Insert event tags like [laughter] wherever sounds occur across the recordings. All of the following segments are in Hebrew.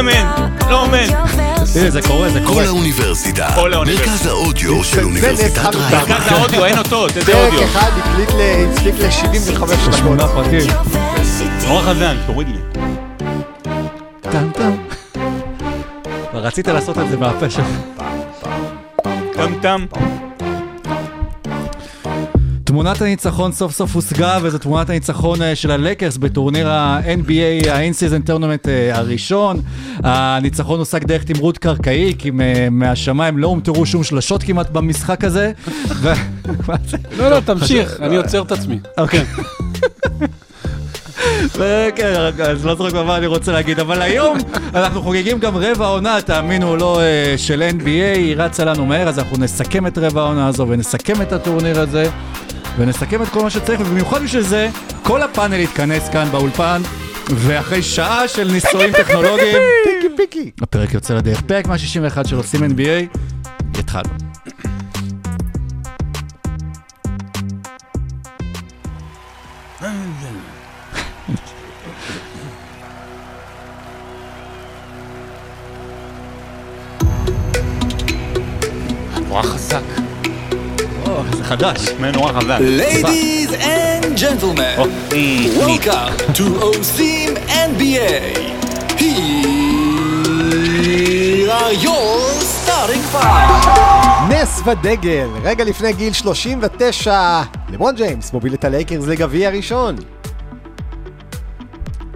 אמן, לא אמן. הנה, זה קורה, זה כל קורה. האוניברסיטה. כל האוניברסיטה. מרכז האודיו של זה אוניברסיטת רייכמן. מרכז האודיו, אין אותות, איזה פרק אודיו. אחד הקליט ל- הספיק ל-75 דקות. שמונה פרקים. נורא חזק, תוריד לי. טם טם. רצית לעשות את זה מהפה שלך. טם טם. תמונת הניצחון סוף סוף הושגה, וזו תמונת הניצחון אה, של הלקרס בטורניר ה-NBA, ה-In-Season Tournament אה, הראשון. הניצחון הושג דרך תמרוד קרקעי, כי מהשמיים לא הומטרו שום שלשות כמעט במשחק הזה. [laughs] לא, לא, תמשיך, אני עוצר את עצמי. אוקיי. [laughs] וכן, אז לא זוכר כבר מה אני רוצה להגיד, אבל היום אנחנו חוגגים גם רבע עונה, תאמינו או לא, אה, של NBA, היא רצה לנו מהר, אז אנחנו נסכם את רבע העונה הזו ונסכם את הטורניר הזה, ונסכם את כל מה שצריך, ובמיוחד בשביל זה, כל הפאנל יתכנס כאן באולפן, ואחרי שעה של ניסויים טכנולוגיים, פיקי פיקי. הפרק יוצא לדרך. פרק 161 של עושים NBA, התחלנו. נורא חזק. חדש. נורא חזק. Ladies and gentlemen, או, אי, אי. welcome to OSIM NBA. Here are your starting five. נס ודגל, רגע לפני גיל 39, לברון ג'יימס מוביל את הלייקרס לגביע הראשון.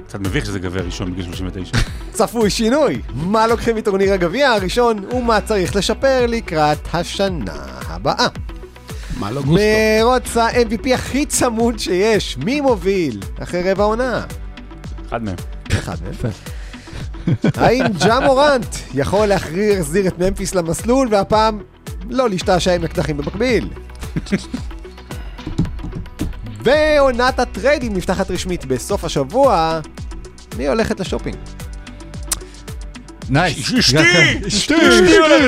קצת מביך שזה גביע ראשון בגיל 39. [laughs] צפוי שינוי, מה לוקחים מטורניר הגביע הראשון ומה צריך לשפר לקראת השנה הבאה. מה לא גוסטו? מרוץ ה-MVP הכי צמוד שיש, מי מוביל אחרי רבע עונה? אחד מהם. אחד מהם. האם ג'ה מורנט יכול להחזיר את ממפיס למסלול והפעם לא להשתעשע עם אקדחים במקביל? ועונת הטריידים נפתחת רשמית בסוף השבוע, מי הולכת לשופינג? נייס. אשתי! אשתי! אשתי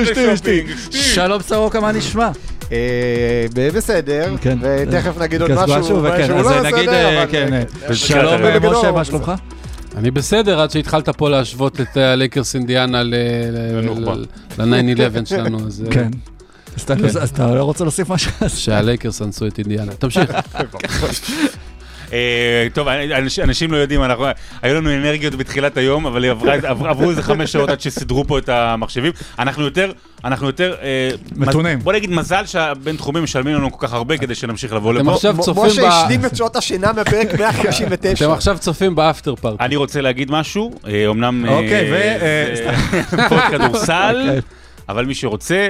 לשופינג, אשתי. שלום סורוקה, מה נשמע? אה, בסדר, כן. ותכף נגיד עוד משהו, וכן, שהוא אז לא נגיד, בסדר, אה, אבל, כן, אה, אה, שלום אה, משה, מה שלומך? אני בסדר, עד שהתחלת פה להשוות את הלייקרס אינדיאנה ל- ל- לנוח'בה. ל-9-11 שלנו, אז... אה, כן. אז אתה- כן. אז אתה לא רוצה להוסיף משהו? שהלייקרס אנסו את אינדיאנה. תמשיך. [laughs] אה, טוב, אנש- אנשים לא יודעים, אנחנו- היו לנו אנרגיות בתחילת היום, אבל עברה- עבר- עברו איזה חמש שעות עד שסידרו פה את המחשבים. אנחנו יותר, אנחנו יותר... אה, מתונים. מז- בוא נגיד מזל שהבינתחומים משלמים לנו כל כך הרבה כדי שנמשיך לבוא אתם לפה. עכשיו מ- צופים משה ב... השלים את שעות השינה מפרק 159. [laughs] אתם עכשיו צופים באפטר פארטי. אני רוצה להגיד משהו, אה, אומנם... אה, אוקיי, ו- פוד כדורסל, [laughs] אוקיי. אבל מי שרוצה,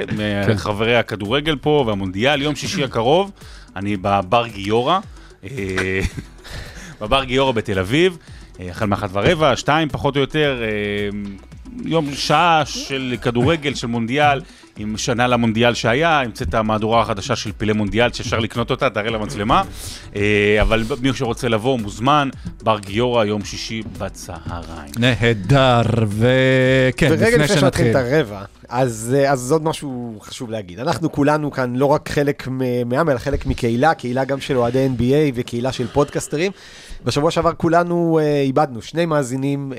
מחברי הכדורגל פה והמונדיאל, יום שישי הקרוב, אני בבר גיורא, בבר גיורא בתל אביב, אה, החל מאחת ורבע, שתיים פחות או יותר, אה, יום שעה של כדורגל, של מונדיאל, עם שנה למונדיאל שהיה, המצאת את המהדורה החדשה של פילי מונדיאל, שאפשר לקנות אותה, תראה למצלמה, אה, אבל מי שרוצה לבוא, מוזמן, בר גיורא, יום שישי בצהריים. נהדר, וכן, ורגע לפני לפני שמתחילים שנתחיל. את הרבע, אז, אה, אז עוד משהו חשוב להגיד. אנחנו כולנו כאן לא רק חלק מעם, אלא חלק מקהילה, קהילה גם של אוהדי NBA וקהילה של פודקסטרים. בשבוע שעבר כולנו אה, איבדנו שני מאזינים אה,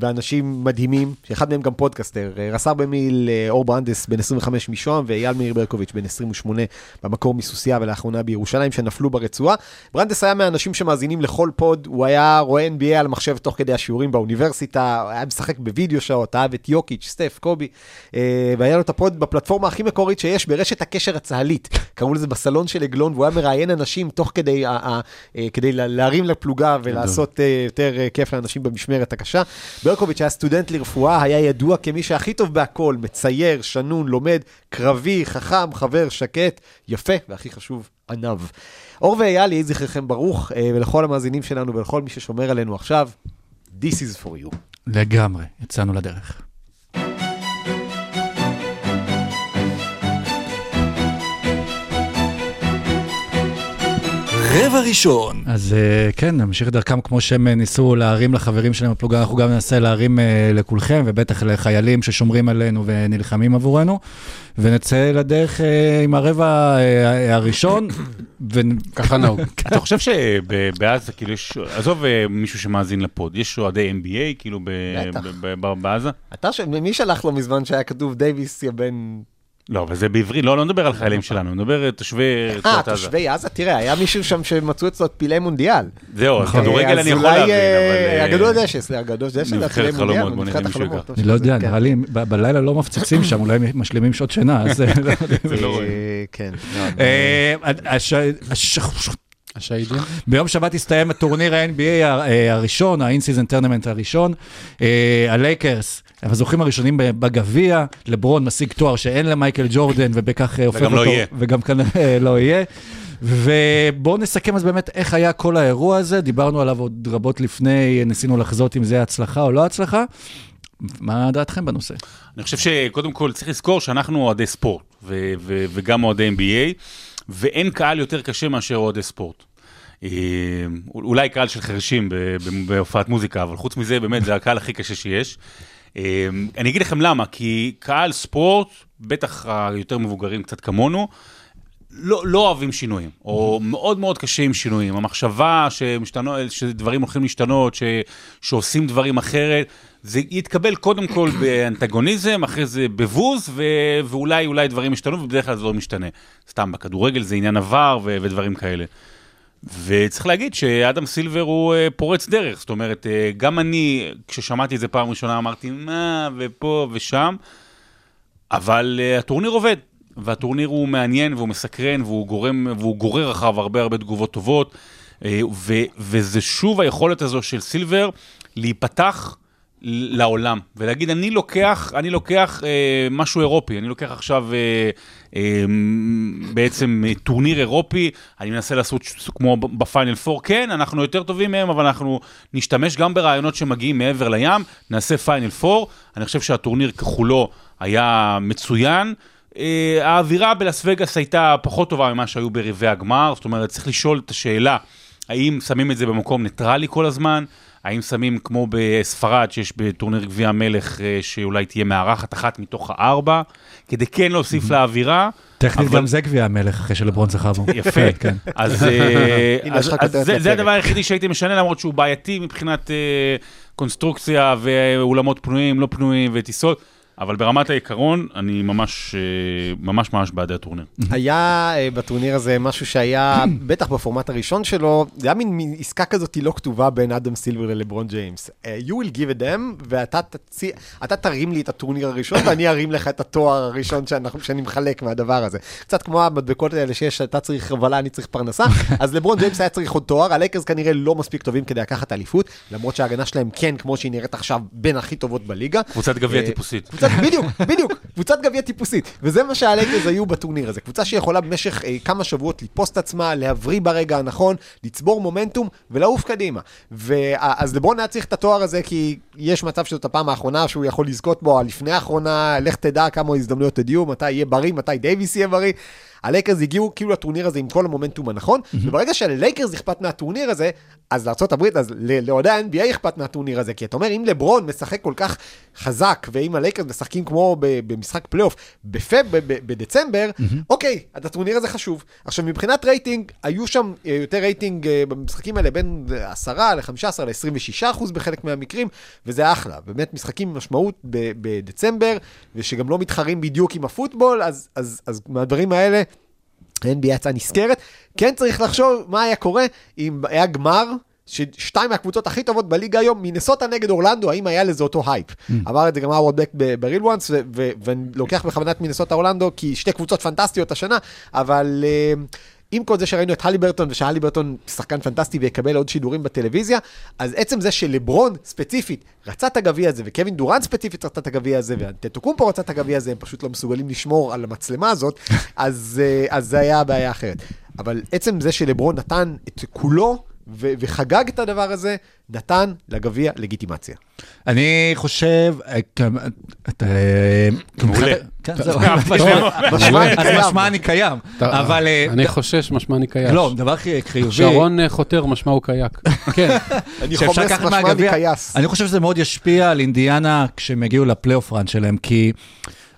ואנשים מדהימים, שאחד מהם גם פודקסטר. אה, רס"ר במיל אה, אור ברנדס, בן 25 משוהם, ואייל מאיר ברקוביץ', בן 28, במקור מסוסיא ולאחרונה בירושלים, שנפלו ברצועה. ברנדס היה מהאנשים שמאזינים לכל פוד, הוא היה רואה NBA על המחשב תוך כדי השיעורים באוניברסיטה, היה משחק בווידאו שעות, אהב את יוקיץ', סטף, קובי, אה, והיה לו את הפוד בפלטפורמה הכי מקורית שיש, ברשת הקשר הצה"לית. קראו לזה בסלון של עגלון, והוא היה מראיין אנשים תוך כדי, ה- ה- אה, כדי לה- להרים לפלוגה ולעשות אה, יותר אה, כיף לאנשים במשמרת הקשה. ברקוביץ' היה סטודנט לרפואה, היה ידוע כמי שהכי טוב בהכל, מצייר, שנון, לומד, קרבי, חכם, חבר, שקט, יפה, והכי חשוב, עניו. אור ואייל, יהי זכרכם ברוך, אה, ולכל המאזינים שלנו ולכל מי ששומר עלינו עכשיו, This is for you. לגמרי, יצאנו לדרך. רבע ראשון. אז אה, כן, נמשיך דרכם כמו שהם אה, ניסו להרים לחברים שלהם בפלוגה, אנחנו גם ננסה להרים אה, לכולכם, ובטח לחיילים ששומרים עלינו ונלחמים עבורנו, ונצא לדרך עם הרבע הראשון, ו... ככה נהוג. [laughs] אתה חושב שבעזה, כאילו, יש, עזוב מישהו שמאזין לפוד, יש אוהדי NBA, כאילו, בעזה? אתה, מי שלח לו מזמן שהיה כתוב דייוויס יא בן... לא, אבל זה בעברית, לא, לא נדבר על חיילים שלנו, נדבר על תושבי אה, רצועת עזה. תושבי עזה, תראה, היה מישהו שם שמצאו אצלו את פילי מונדיאל. זהו, אז כדורגל אני יכול להבין, אה, אבל... אה, הגדול דשא, סליחה, הגדול דשא, זה חלומות, מונדיאל, נבחרת החלומות, אני לא יודע, כן. נראה לי, בלילה לא מפציצים שם, אולי משלימים שעות שינה, אז... אה, [laughs] אה, כן. לא, אה, הש- הש- השהידים? ביום שבת הסתיים הטורניר ה-NBA ה- אה, הראשון, ה-in-season tournament הראשון. אה, הלייקרס, הזוכים הראשונים בגביע, לברון משיג תואר שאין למייקל ג'ורדן, ובכך אה, הופך וגם לא אותו, יהיה. וגם כנראה [laughs] לא יהיה. ובואו נסכם אז באמת איך היה כל האירוע הזה, דיברנו עליו עוד רבות לפני, ניסינו לחזות אם זה הצלחה או לא הצלחה. מה דעתכם בנושא? אני חושב שקודם כל צריך לזכור שאנחנו אוהדי ספורט, ו- ו- וגם אוהדי NBA, ואין קהל יותר קשה מאשר אוהדי ספורט. אה, אולי קהל של חרשים בהופעת מוזיקה, אבל חוץ מזה, באמת, זה הקהל הכי קשה שיש. אה, אני אגיד לכם למה, כי קהל ספורט, בטח היותר מבוגרים קצת כמונו, לא, לא אוהבים שינויים, או מאוד מאוד קשה עם שינויים. המחשבה שמשתנו, שדברים הולכים להשתנות, ש, שעושים דברים אחרת, זה יתקבל קודם כל [clears throat] באנטגוניזם, אחרי זה בבוז, ו, ואולי אולי דברים ישתנו, ובדרך כלל זה לא משתנה. סתם, בכדורגל זה עניין עבר ו, ודברים כאלה. וצריך להגיד שאדם סילבר הוא אה, פורץ דרך, זאת אומרת, אה, גם אני, כששמעתי את זה פעם ראשונה, אמרתי, מה, ופה ושם, אבל uh, הטורניר עובד, והטורניר הוא מעניין והוא מסקרן והוא גורם, והוא גורר אחריו הרבה הרבה תגובות טובות, ו, וזה שוב היכולת הזו של סילבר להיפתח לעולם, ולהגיד, אני לוקח, אני לוקח אה, משהו אירופי, אני לוקח עכשיו אה, אה, בעצם אה, טורניר אירופי, אני מנסה לעשות כמו בפיינל 4, כן, אנחנו יותר טובים מהם, אבל אנחנו נשתמש גם ברעיונות שמגיעים מעבר לים, נעשה פיינל 4, אני חושב שהטורניר ככולו היה מצוין. אה, האווירה בלאס וגאס הייתה פחות טובה ממה שהיו ברבעי הגמר, זאת אומרת, צריך לשאול את השאלה, האם שמים את זה במקום ניטרלי כל הזמן? האם שמים כמו בספרד, שיש בטורניר גביע המלך, אה, שאולי תהיה מארחת אחת מתוך הארבע, כדי כן להוסיף לאווירה. טכנית אבל- גם זה גביע המלך אחרי שלברון זכה בו. [laughs] יפה. כן. [laughs] אז, אה, [laughs] הנה, אז, כותרת זה. הדבר היחידי שהייתי משנה, למרות שהוא בעייתי מבחינת אה, קונסטרוקציה ואולמות פנויים, לא פנויים וטיסות, אבל ברמת העיקרון, אני ממש אה, ממש ממש בעד הטורניר. היה אה, בטורניר הזה משהו שהיה, [clears throat] בטח בפורמט הראשון שלו, זה היה מין עסקה כזאת לא כתובה בין אדם סילבר ללברון ג'יימס. אה, you will give a them, ואתה אתה תרים לי את הטורניר הראשון, ואני ארים לך את התואר הראשון שאנחנו, שאני מחלק מהדבר הזה. קצת כמו המדבקות האלה שיש, אתה צריך חבלה, אני צריך פרנסה, [laughs] אז לברון ג'יימס היה צריך עוד תואר, הלייקרס כנראה לא מספיק טובים כדי לקחת אליפות, למרות שההגנה שלהם כן, כמו שהיא נראית עכשיו, בין הכי טובות בליגה. קבוצת גביע טיפוסית. קבוצת, [laughs] בדיוק, בדיוק, קבוצת גביע טיפוסית. וזה מה שהלייקרס היו בטורניר הזה. קבוצה שיכולה במשך אה, כמה שבועות לתפוס את עצמה, להבריא ברגע הנכון, לצבור מומנטום ולעוף קדימה. ואז לברון היה צריך את התואר הזה, כי יש מצב שזאת הפעם האחרונה שהוא יכול לזכות בו, הלפני האחרונה, לך תדע כמה הזדמנויות הגיעו, מתי יהיה בריא, מתי דייוויס יהיה בריא. הלייקרס הגיעו כאילו לטורניר הזה עם כל המומנטום הנכון, וברגע שללייקרס אכפת מהטורניר הזה, אז לארה"ב, אז לאוהדי ה-NBA אכפת מהטורניר הזה, כי אתה אומר, אם לברון משחק כל כך חזק, ואם הלייקרס משחקים כמו במשחק פלייאוף בפב, בדצמבר, אוקיי, אז הטורניר הזה חשוב. עכשיו, מבחינת רייטינג, היו שם אה, יותר רייטינג אה, במשחקים האלה בין 10 ל-15 ל-26 אחוז בחלק מהמקרים, וזה אחלה. באמת משחקים עם משמעות בדצמבר, ושגם לא מתחרים בדיוק עם הפוטבול, אז, אז, אז מהדברים האלה, ה-NBA יצאה נשכרת. כן צריך לחשוב מה היה קורה אם היה גמר. ששתיים מהקבוצות הכי טובות בליגה היום, מינסוטה נגד אורלנדו, האם היה לזה אותו הייפ? אמר את זה גם אהרוד בק בריל וואנס, ואני לוקח בכוונת מינסוטה אורלנדו, כי שתי קבוצות פנטסטיות השנה, אבל אה, עם כל זה שראינו את הליברטון, ושהליברטון שחקן פנטסטי ויקבל עוד שידורים בטלוויזיה, אז עצם זה שלברון ספציפית רצה את הגביע הזה, וקווין דורן ספציפית רצה את הגביע הזה, ואנטטוקומפו רצה את הגביע הזה, הם פשוט לא מסוגלים לשמור על המצלמה הזאת, [laughs] אז, אה, אז זה היה בעיה אחרת. אבל עצם זה שלברון נתן את כולו, ו- וחגג את הדבר הזה, נתן לגביע לגיטימציה. אני חושב, אה, כ- אתה... אה, מעולה. משמע אני אז קיים. משמע אני קיים. אתה- אבל... אה, אני חושש, משמע אני קייש. לא, דבר חי- חיובי. שרון אה, חותר, משמע הוא קייק. [laughs] כן. אני חומס משמע אני. קייס. אני חושב שזה מאוד ישפיע על אינדיאנה כשהם יגיעו לפלייאוף רן שלהם, כי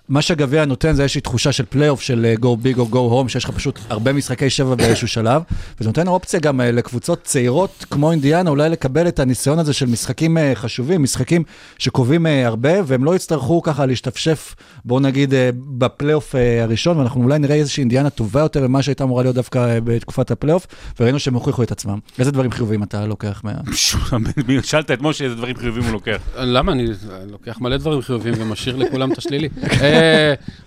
מה שהגביע נותן זה איזושהי תחושה של פלייאוף של אה, go big או go home, שיש לך פשוט הרבה משחקי שבע באיזשהו שלב, [laughs] וזה נותן אופציה גם אה, לקבוצות צעירות כמו אינדיאנה, אולי לקבל את הניסיון הזה של משחקים אה, חשובים, משחקים שקובעים הרבה, והם לא יצטרכו ככה להשתפשף, בואו נגיד, בפלייאוף הראשון, ואנחנו אולי נראה איזושהי אינדיאנה טובה יותר ממה שהייתה אמורה להיות דווקא בתקופת הפלייאוף, וראינו שהם הוכיחו את עצמם. איזה דברים חיוביים אתה לוקח מה... [laughs] שאלת את משה איזה דברים חיובים הוא לוקח. למה? אני לוקח מלא דברים חיוביים ומשאיר לכולם את השלילי. [laughs]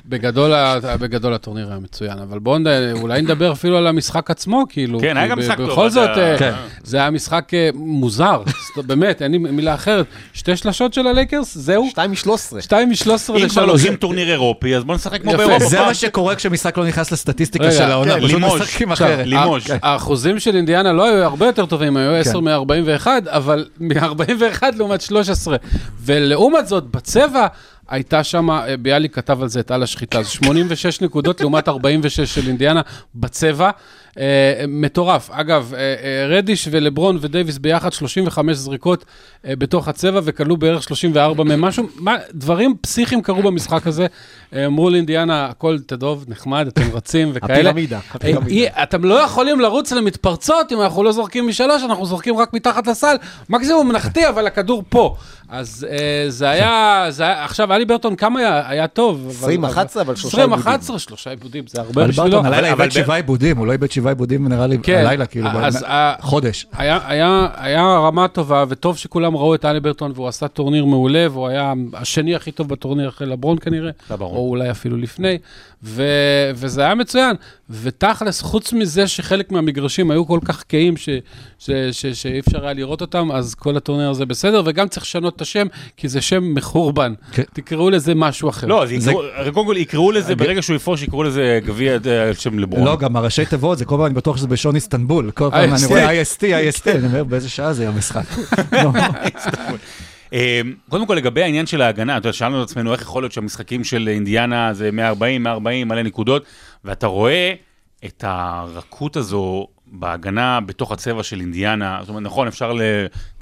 בגדול, בגדול הטורניר היה מצוין, אבל בואו אולי נדבר אפילו על המשחק עצמו, כאילו. כן, היה גם משחק טוב, בכל זאת, אתה- אה, כן. זה היה משחק אה, מוזר, זאת- באמת, אין לי מילה אחרת. שתי שלשות של הלייקרס, זהו? 2 מ-13. שתיים משלוש עשרה אם כבר לשלוש. לוקחים טורניר אירופי, אז בוא נשחק כמו יפה, באירופה. זה. מה שקורה כשמשחק לא נכנס לסטטיסטיקה של העונה, כן, פשוט לימוש. משחקים אחרת. לימוש. אה, האחוזים של אינדיאנה לא היו הרבה יותר טובים, היו 10 כן. מ-41, אבל מ-41 לעומת 13. ולעומת זאת, בצבע הייתה שם, אה, ביאליק כתב על זה את על השחיטה, זה 86 נקודות לעומת 46 של אינדיאנה בצבע. אה, מטורף. אגב, אה, אה, רדיש ולברון ודייוויס ביחד 35 זריקות אה, בתוך הצבע וכלו בערך 34 מהם משהו, מה, דברים פסיכיים קרו במשחק הזה. אה, אמרו לאינדיאנה, הכל טוב, נחמד, אתם רצים וכאלה. הפירמידה, הפירמידה. אי- אתם לא יכולים לרוץ למתפרצות אם אנחנו לא זורקים משלוש, אנחנו זורקים רק מתחת לסל. מקסימום נחטיא, אבל הכדור פה. אז אה, זה היה, זה היה, עכשיו, אלי ברטון כמה היה, היה טוב. 20-11, אבל שלושה 20, עיבודים. 11, שלושה עיבודים, זה הרבה אבל בשבילו. ברטון הלילה אבל- איבד אבל- שבעה עיבודים, הוא לא איבד שבעה עיבודים נראה לי כן, הלילה, כאילו, אז, ב- אה, חודש. היה, היה, היה רמה טובה, וטוב שכולם ראו את אלי ברטון, והוא עשה טורניר מעולה, והוא היה השני הכי טוב בטורניר אחרי לברון כנראה, לברון. או אולי אפילו לפני, ו, וזה היה מצוין. ותכלס, חוץ מזה שחלק מהמגרשים היו כל כך קהים ש, ש, ש, שאי אפשר היה לראות אותם, אז כל הטורניר הזה בסדר, וגם צריך לשנות את השם, כי זה שם מחורבן. כן. תקראו לזה משהו אחר. לא, זה- יקראו- קודם כל יקראו לזה, ברגע שהוא יפרוש, יקראו לזה גביע אה, על שם לברון. לא, גם הראשי תיבות, זה כל פעם, אני בטוח שזה בשעון איסטנבול. כל פעם אני. רואה IST, IST, אני אומר, באיזה שעה זה המשחק. [laughs] לא. אה, קודם כל לגבי העניין של ההגנה, אתה יודע, שאלנו את עצמנו איך יכול להיות שהמשחקים של אינדיאנה זה 140, 140, מלא נקודות, ואתה רואה את הרכות הזו בהגנה בתוך הצבע של אינדיאנה, זאת אומרת, נכון, אפשר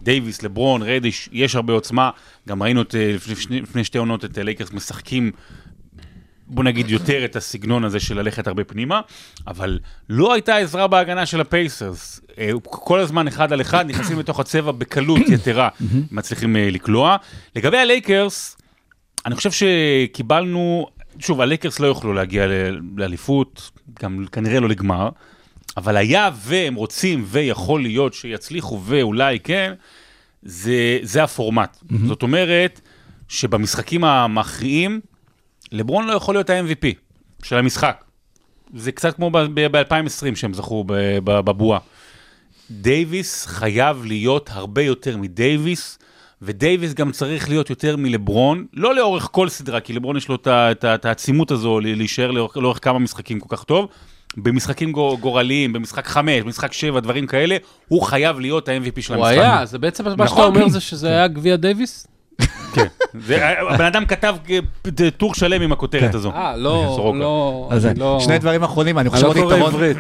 לדייוויס, לברון, רדיש, יש הרבה עוצמה, גם ראינו את, אה, לפני, לפני- שתי עונות את לייקרס משחקים בוא נגיד יותר את הסגנון הזה של ללכת הרבה פנימה, אבל לא הייתה עזרה בהגנה של הפייסרס. אה, כל הזמן אחד על אחד, נכנסים לתוך הצבע בקלות יתרה, מצליחים אה, לקלוע. לגבי הלייקרס, אני חושב שקיבלנו, שוב, הלייקרס לא יוכלו להגיע לאליפות, גם כנראה לא לגמר, אבל היה והם רוצים ויכול להיות שיצליחו ואולי כן, זה, זה הפורמט. זאת אומרת, שבמשחקים המכריעים, לברון לא יכול להיות ה-MVP של המשחק. זה קצת כמו ב-2020 שהם זכו בבועה. דייוויס חייב להיות הרבה יותר מדייוויס, ודייוויס גם צריך להיות יותר מלברון, לא לאורך כל סדרה, כי לברון יש לו את העצימות הזו להישאר לאורך, לאורך כמה משחקים כל כך טוב. במשחקים גו- גורליים, במשחק חמש, במשחק שבע, דברים כאלה, הוא חייב להיות ה-MVP של הוא המשחק. היה, זה בעצם מה שאתה נכון. אומר זה שזה היה גביע דייוויס? כן. הבן אדם כתב אה, טור שלם עם הכותרת כן. הזו. אה, לא. לא, אז אני לא... שני דברים אחרונים, אני חושב לא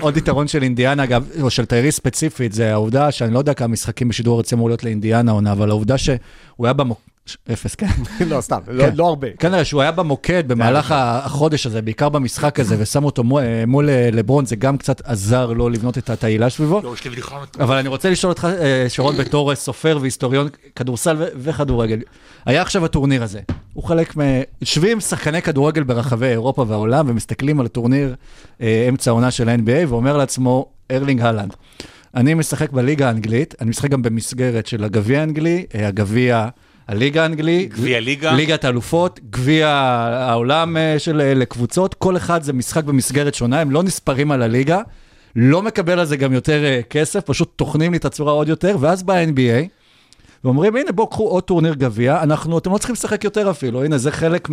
עוד יתרון- של אינדיאנה, אגב, או של טייריס ספציפית, זה העובדה שאני לא יודע כמה משחקים בשידור ארצי אמור להיות לאינדיאנה עונה, אבל העובדה שהוא היה במוק... אפס, כן. [laughs] לא, סתם, לא- כן. לא הרבה. כנראה שהוא היה במוקד במהלך החודש הזה, בעיקר במשחק הזה, ושם אותו מו- אה, מול אה, לברון, זה גם קצת עזר לו לבנות את התהילה סביבו. לא, אבל אני רוצה לשאול אותך, אה, שרון, בתור סופר והיסטוריון כדורסל וכדורגל. היה עכשיו הטורניר הזה. הוא חלק מ... יושבים שחקני כדורגל ברחבי אירופה והעולם ומסתכלים על טורניר אה, אמצע העונה של ה-NBA ואומר לעצמו, ארלינג הולאנד. אני משחק בליגה האנגלית, אני משחק גם במסגרת של הגביע האנגלי, הגביע, הליגה האנגלי. גביע ליגה. ליגת האלופות, גביע העולם אה, של אה, לקבוצות, כל אחד זה משחק במסגרת שונה, הם לא נספרים על הליגה, לא מקבל על זה גם יותר אה, כסף, פשוט טוחנים לי את הצורה עוד יותר, ואז בא ה-NBA, ואומרים, הנה, בואו קחו עוד טורניר גביע, אנחנו, אתם לא צריכים לשחק יותר אפילו, הנה, זה חלק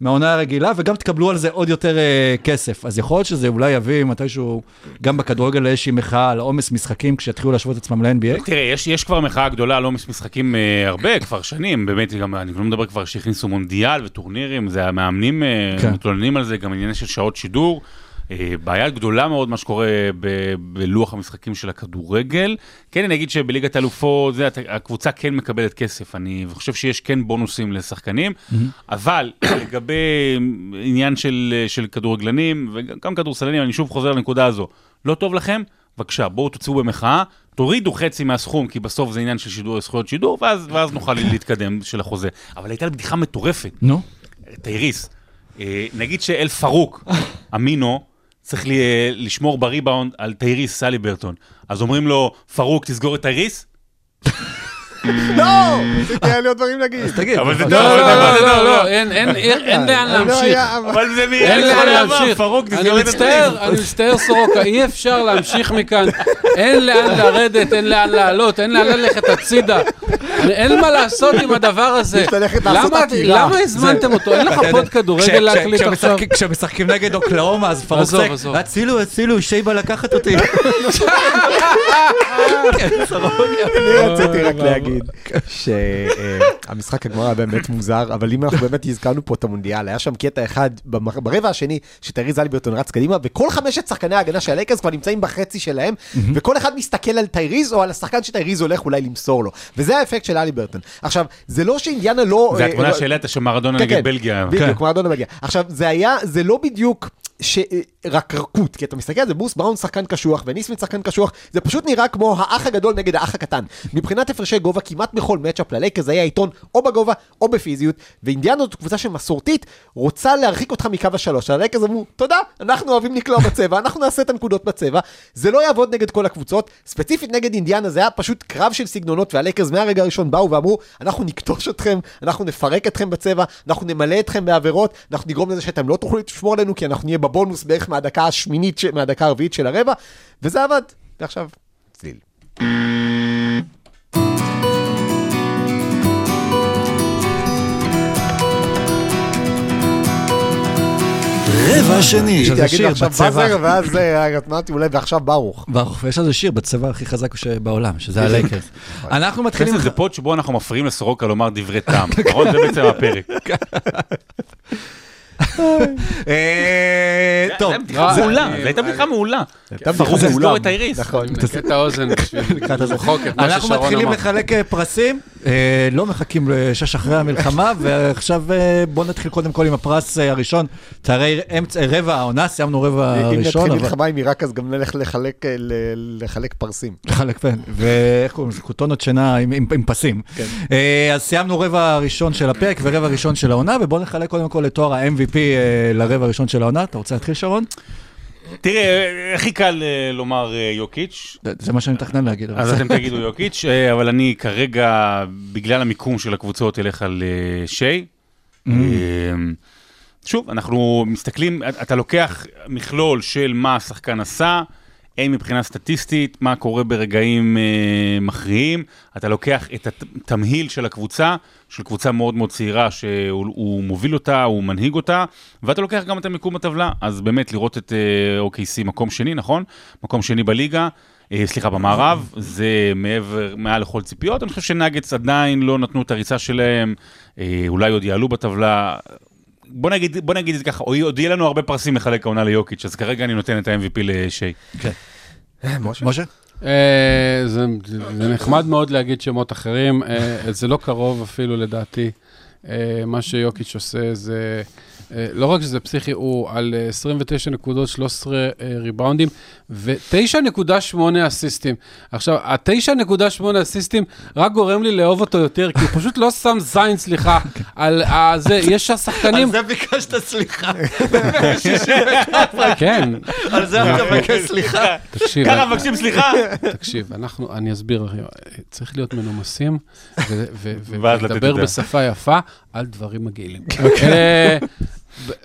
מהעונה הרגילה, וגם תקבלו על זה עוד יותר אה, כסף. אז יכול להיות שזה אולי יביא מתישהו, גם בכדורגל לאיזושהי מחאה על עומס משחקים, כשיתחילו להשוות את עצמם ל-NBA. תראה, יש, יש כבר מחאה גדולה על עומס משחקים אה, הרבה, כבר שנים, באמת, גם, אני לא מדבר כבר שהכניסו מונדיאל וטורנירים, זה המאמנים אה, כן. מתלוננים על זה, גם ענייני של שעות שידור. אה, בעיה גדולה מאוד מה שקורה ב- בלוח המשחקים של הכדורגל. כן, אני אגיד שבליגת האלופות, זה, הקבוצה כן מקבלת כסף, אני חושב שיש כן בונוסים לשחקנים, אבל [clears throat] לגבי עניין של, של כדורגלנים וגם כדורסלנים, אני שוב חוזר לנקודה הזו, לא טוב לכם? בבקשה, בואו תצאו במחאה, תורידו חצי מהסכום, כי בסוף זה עניין של שידור, זכויות שידור, ואז, ואז נוכל [clears throat] להתקדם של החוזה. אבל הייתה לי בדיחה מטורפת, נו, טייריס. אה, נגיד שאל פרוק, [laughs] אמינו, צריך לי, אה, לשמור בריבאונד על טייריס הליברטון. אז אומרים לו, פרוק, תסגור את טייריס? [laughs] לא! היה לי עוד דברים להגיד. אז תגיד. אבל זה טוב, לא, לא, לא, לא, אין- אין אין לאן לא להמשיך. אבל- זה מי... אין לאן להמשיך. פרוק, אני מצטער. אני מצטער סורוקה, אי אפשר להמשיך מכאן. אין לאן לרדת, אין לאן לעלות, אין לאן ללכת הצידה. אין מה לעשות עם הדבר הזה. למה- הזמנתם אותו? אין לך pod כדורגל להקליט עכשיו? כשמשחקים- נגד אוקלהומה, אז פרוק צועק. הצילו, הצילו, שי בא לקחת אותי. [laughs] כן. אני רציתי רק להגיד שהמשחק הגמר היה באמת מוזר, אבל אם אנחנו באמת הזכרנו פה את המונדיאל, היה שם קטע אחד ברבע השני, שטרי זלברטון רץ קדימה, וכל חמשת שחקני ההגנה של הלייקרס כבר נמצאים בחצי שלהם, וכל אחד מסתכל על טייריז או על השחקן שטייריז הולך אולי למסור לו. וזה האפקט של אלי ברטון. עכשיו, זה לא שאינדיאנה לא... זה אה, התמונה לא- שהעלית של מרדונה כן, נגד כן. בלגיה. בדיוק, מרדונה מגיע. עכשיו, זה היה, זה לא בדיוק... ש... רק רכות, כי אתה מסתכל על זה, ברוס בראון שחקן קשוח ונסמית' שחקן קשוח, זה פשוט נראה כמו האח הגדול נגד האח הקטן. מבחינת הפרשי גובה, כמעט בכל matchup ללייקרס זה היה יתרון או בגובה או בפיזיות, ואינדיאנה זאת קבוצה שמסורתית רוצה להרחיק אותך מקו השלוש. הלייקרס אמרו, תודה, אנחנו אוהבים לקלוע בצבע, [laughs] אנחנו נעשה את הנקודות בצבע. זה לא יעבוד נגד כל הקבוצות, ספציפית נגד אינדיאנה זה היה פשוט קרב של סגנונות, והלייקרס מהרגע הראשון באו ואמרו, אנחנו נכתוש אתכם, אנחנו נפרק אתכם בצבע, אנחנו נמלא אתכם בעבירות, אנחנו נגרום לזה שאתם לא תוכלו לשמור עלינו, כי אנחנו נהיה בבונוס בערך מהדקה השמינית, ש- מהדקה הרביעית של הרבע, וזה עבד. ועכשיו, צליל. רבע שני. יש על זה הייתי שיר בצבע. ואז אה, אמרתי אולי, ועכשיו ברוך. ברוך, ויש על זה שיר בצבע הכי חזק שבעולם, שזה הלייקרס. אנחנו מתחילים... זה פוד שבו אנחנו מפריעים לסורוקה לומר דברי טעם, נכון? זה בעצם הפרק. [laughs] אה, טוב, בדיחה מעולה, זו הייתה בדיחה מעולה. בדיחה לסגור. את האיריס. נכון. נקה את האוזן בשביל [laughs] למחוק את מה אנחנו ששרון מתחילים אמר. לחלק אה, פרסים, אה, לא מחכים לשש אחרי המלחמה, [laughs] ועכשיו בואו נתחיל קודם כל עם הפרס הראשון, תארי אמצע, רבע העונה, סיימנו רבע אם ראשון, נתחיל אבל... מלחמה עם עיראק, אז גם נלך לחלק, לחלק פרסים. [laughs] חלק פן, ואיך קוראים לזה? כותונות שינה עם, פסים. כן. אז סיימנו רבע ראשון של הפרק ורבע ראשון של העונה, ובואו נחלק קודם כל את תואר ה-MVP אה, לרבע הראשון של העונה. אתה רוצה להתחיל, שרון? תראה, הכי קל אה, לומר אה, יוקיץ', זה- מה שאני מתכנן להגיד. אז. אתם תגידו יוקיץ', אבל אני כרגע, בגלל המיקום של הקבוצות, אלך על שי. Mm. אה, שוב, אנחנו מסתכלים, אתה לוקח מכלול של מה השחקן עשה, הן מבחינה סטטיסטית, מה קורה ברגעים אה, מכריעים, אתה לוקח את התמהיל של הקבוצה, של קבוצה מאוד מאוד צעירה שהוא הוא מוביל אותה, הוא מנהיג אותה, ואתה לוקח גם את המיקום בטבלה, אז באמת לראות את אה, OKC מקום שני, נכון? מקום שני בליגה. אה, סליחה, במערב, זה מעבר, מעל לכל ציפיות. אני חושב שנגץ עדיין לא נתנו את הריצה שלהם, אה, אולי עוד יעלו בטבלה. בוא נגיד, בוא נגיד את זה ככה, עוד יהיה לנו הרבה פרסים לחלק העונה ליוקיץ', אז כרגע אני נותן את ה-MVP לשי. משה? אה, זה זה נחמד מאוד להגיד שמות אחרים, אה, זה לא קרוב אפילו לדעתי. אה, מה שיוקיץ' עושה זה, אה, לא רק שזה פסיכי, הוא על אה, 29 נקודות, 13 אה, ריבאונדים ו-9.8 אסיסטים. עכשיו, ה-9.8 אסיסטים רק גורם לי לאהוב אותו יותר, כי הוא פשוט לא שם זין, סליחה, [laughs] על זה, יש השחקנים... זה ביקשת סליחה. [laughs] כן, על זה אתה מבקש סליחה. תקשיב. ככה מבקשים סליחה. תקשיב, אנחנו, אני אסביר, צריך להיות מנומסים ולדבר. בשפה יפה על דברים מגעילים.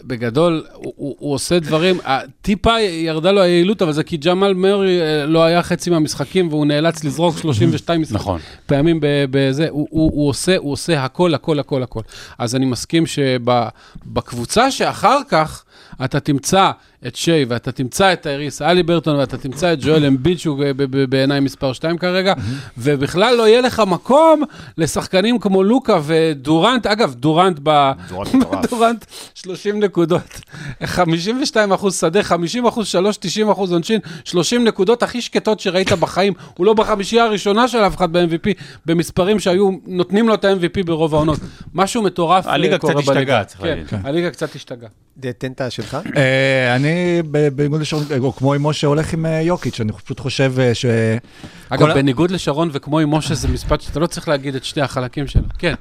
בגדול, הוא, הוא, הוא עושה דברים, טיפה ירדה לו היעילות, אבל זה כי ג'מאל מרי אה, לא היה חצי מהמשחקים, והוא נאלץ לזרוק 32 משחקים. נכון. פעמים בזה, הוא, הוא, הוא, עושה, הוא עושה הכל, הכל, הכל, הכל. אז אני מסכים שבקבוצה שאחר כך, אתה תמצא את שיי, ואתה תמצא את האריס אלי ברטון, ואתה תמצא את ג'ואל אמביד, שהוא בעיניי מספר 2 כרגע, ובכלל לא יהיה לך מקום לשחקנים כמו לוקה ודורנט. אגב, דורנט ב... דורנט מטורף. [laughs] דורנט 30 נקודות, 52 אחוז שדה, 50 אחוז שלוש, 90 אחוז עונשין, 30 נקודות הכי שקטות שראית בחיים. הוא לא בחמישייה הראשונה של אף אחד ב-MVP, במספרים שהיו נותנים לו את ה-MVP ברוב העונות. משהו מטורף אה, הליגה קורה קצת השתגעה, בליגה. צריך כן, להגיד. הליגה קצת השתגעה. תן את השלך. אה, אני בניגוד לשרון, או כמו עם משה, הולך עם אה, יוקיץ', אני פשוט חושב אה, ש... אגב, בניגוד לשרון וכמו עם משה, זה משפט שאתה לא צריך להגיד את שני החלקים שלו. כן.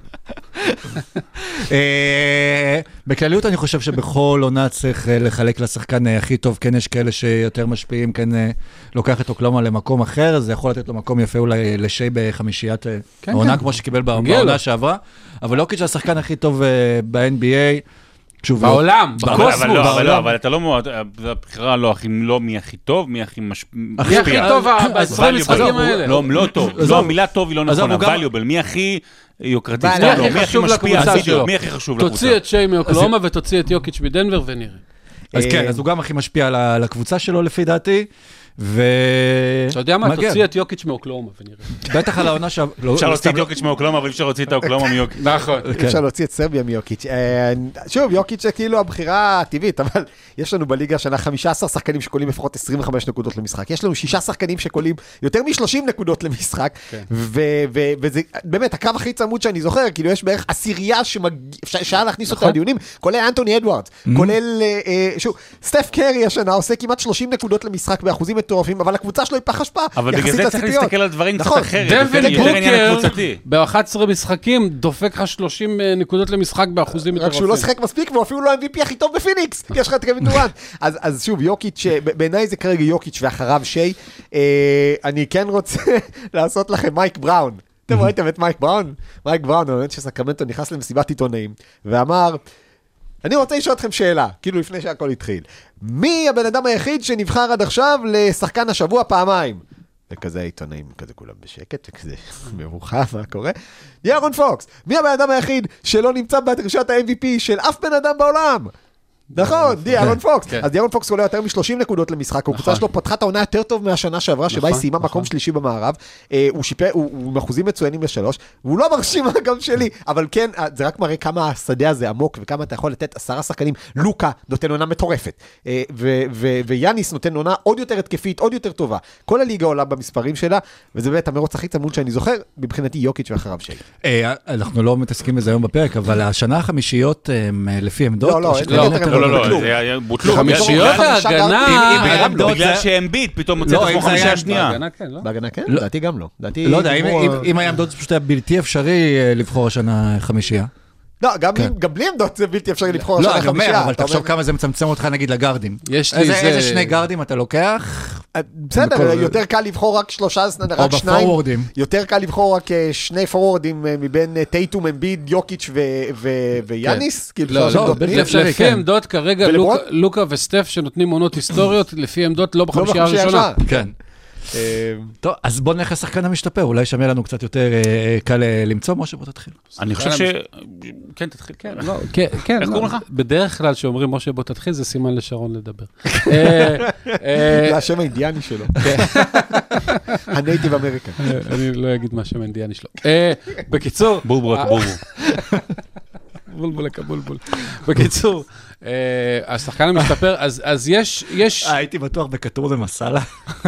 אה, בכלליות אני חושב שבכל עונה צריך אה, לחלק לשחקן אה, הכי טוב, כן יש כאלה שיותר משפיעים, כן אה, לוקח את אוקלומה למקום אחר, זה יכול לתת לו מקום יפה אולי לשי בחמישיית אה, כן, העונה, כן. כמו שקיבל. בעונה שעברה, אבל יוקיץ' זה השחקן הכי טוב אה, ב-NBA. שוב, בעולם, אבל- בקוסמוס. אבל לא, אבל לא, בעולם. אבל אתה לא הבחירה לא הכי, לא מי הכי טוב, מי הכי מש- מי משפיע. הכי טוב אז- ב-20 אז- משחקים עזוב, האלה? לא, לא טוב. לא, המילה טוב היא לא נכונה, valuable, מי הכי יוקרתי, מי סתם הכי לא, מי הכי חשוב משפיע, לקבוצה שלו? מי הכי חשוב לקבוצה. תוציא את שיי מאוקלאומה ותוציא את יוקיץ' מדנבר ונראה. אז אה, כן, אז הוא גם הכי משפיע על הקבוצה שלו לפי דעתי, ו... אתה יודע מה? תוציא את יוקיץ' מאוקלאומה ונראה. בטח על העונה שה... לא- אפשר להוציא את יוקיץ' מאוקלומה, אבל אי אפשר להוציא את האוקלומה מיוקיץ'. [laughs] נכון. כן. אפשר להוציא את סרביה מיוקיץ'. אה, שוב, יוקיץ' זה כאילו הבחירה הטבעית, אבל יש לנו בליגה השנה 15 שחקנים שקולים לפחות 25 נקודות למשחק. יש לנו שישה שחקנים שקולים יותר מ-30 נקודות למשחק, כן. וזה באמת הקרב הכי צמוד שאני זוכר, כאילו יש בערך עשירייה שאפשר להכניס אותה נכון. לדיונים, כולל אנטוני אדוארדס, כולל, אה, אה, שוב, סטף קרי השנה עושה כמעט 30 נקודות למשחק באחוזים מטורפים, אבל הקבוצה שלו היא פח אשפה, אבל בגלל זה צריך לציפיות. להסתכל על דברים קצת נכון. אחרת. דווין בוקר הקבוצתי. ב-11 משחקים דופק לך 30 אה, נקודות למשחק באחוזים רק מטורפים. שהוא לא שיחק מספיק והוא אפילו לא ה-MVP הכי טוב בפיניקס, כי [laughs] יש לך את קווין דורנט. אז, אז שוב, יוקיץ', אה, בעיניי זה כרגע יוקיץ' ואחריו שי. אה, אני כן רוצה [laughs] לעשות לכם מייק בראון. אתם ראיתם את מייק בראון? מייק בראון, האמת של סקרמנטו נכנס למסיבת עיתונאים, ואמר, אני רוצה לשאול אתכם שאלה, כאילו לפני שהכל התחיל. מי הבן אדם היחיד שנבחר עד עכשיו לשחקן השבוע פעמיים? וכזה העיתונאים, כזה כולם בשקט, וכזה [laughs] מבוכה, מה קורה? ירון פוקס, מי הבן אדם היחיד שלא נמצא בדרישת ה-MVP של אף בן אדם בעולם? נכון, די, ירון פוקס. כן. אז ירון פוקס עולה יותר מ-30 נקודות למשחק, הקבוצה שלו פתחה את העונה יותר טוב מהשנה שעברה, שבה היא נכון, סיימה מקום שלישי במערב. אה, הוא שיפר, הוא עם אחוזים מצוינים לשלוש, והוא לא מרשים [laughs] גם שלי, אבל כן, אה, זה רק מראה כמה השדה הזה עמוק, וכמה אתה יכול לתת עשרה שחקנים. לוקה נותן עונה מטורפת, אה, ו- ו- ויאניס נותן עונה עוד יותר התקפית, עוד יותר טובה. כל הליגה עולה במספרים שלה, וזה באמת המרוץ הכי צמוד שאני זוכר, מבחינתי יוקיץ' ואחריו. אה, אנחנו לא מתעסקים בזה היום בפרק, אבל השנה החמישיות לפי עמדות. לא, לא, לא, לא, לא. זה היה- בוטלו. חמישיות ההגנה... אם- אם- העמדות בגלל זה- שאמביט פתאום מוצא לא, את עצמו חמישה השנייה. בהגנה כן, לא? בהגנה כן? לא. לדעתי גם לא. לא יודע, אם- היה עמדות זה פשוט היה בלתי אפשרי אה, לבחור השנה חמישייה. לא, גם כן. גם בלי עמדות זה בלתי אפשרי לבחור לא, השנה אני אומר, חמישייה. אבל תחשוב כמה זה מצמצם אותך נגיד לגארדים. יש לי איזה זה- איזה שני גארדים אתה לוקח? אה, בסדר, בכל- יותר קל לבחור רק שלושה, או רק שניים. בפורוורדים. יותר קל לבחור רק אה, שני פורוורדים אה, מבין טייטום, אמביד, יוקיץ' ו- ו- ויאניס. כאילו, לא, לא, פנים. אפשרי, לפי כן. עמדות כרגע, ולברון? לוקה- לוקה וסטף שנותנים עונות היסטוריות, לפי עמדות לא לא בחמישייה. הראשונה. כן. אה, טוב, אז בוא נלך לשחקן המשתפר, אולי שם יהיה לנו קצת יותר אה, קל אה, למצוא, משה, בוא תתחיל. אני חושב ש... כן, תתחיל. כן, [laughs] לא, כן, כן. איך לא, קוראים לך? בדרך כלל כשאומרים משה בוא תתחיל, זה סימן לשרון לדבר. [laughs] זה השם האינדיאני שלו. [laughs] הנייטיב אמריקה. אני לא אגיד מה השם האינדיאני שלו. בקיצור, בורבורו, אה, בולבול כבולבול. בקיצור, אה, השחקן המשתפר, אז אז יש, יש, אה, הייתי בטוח בכתור ומסאלה.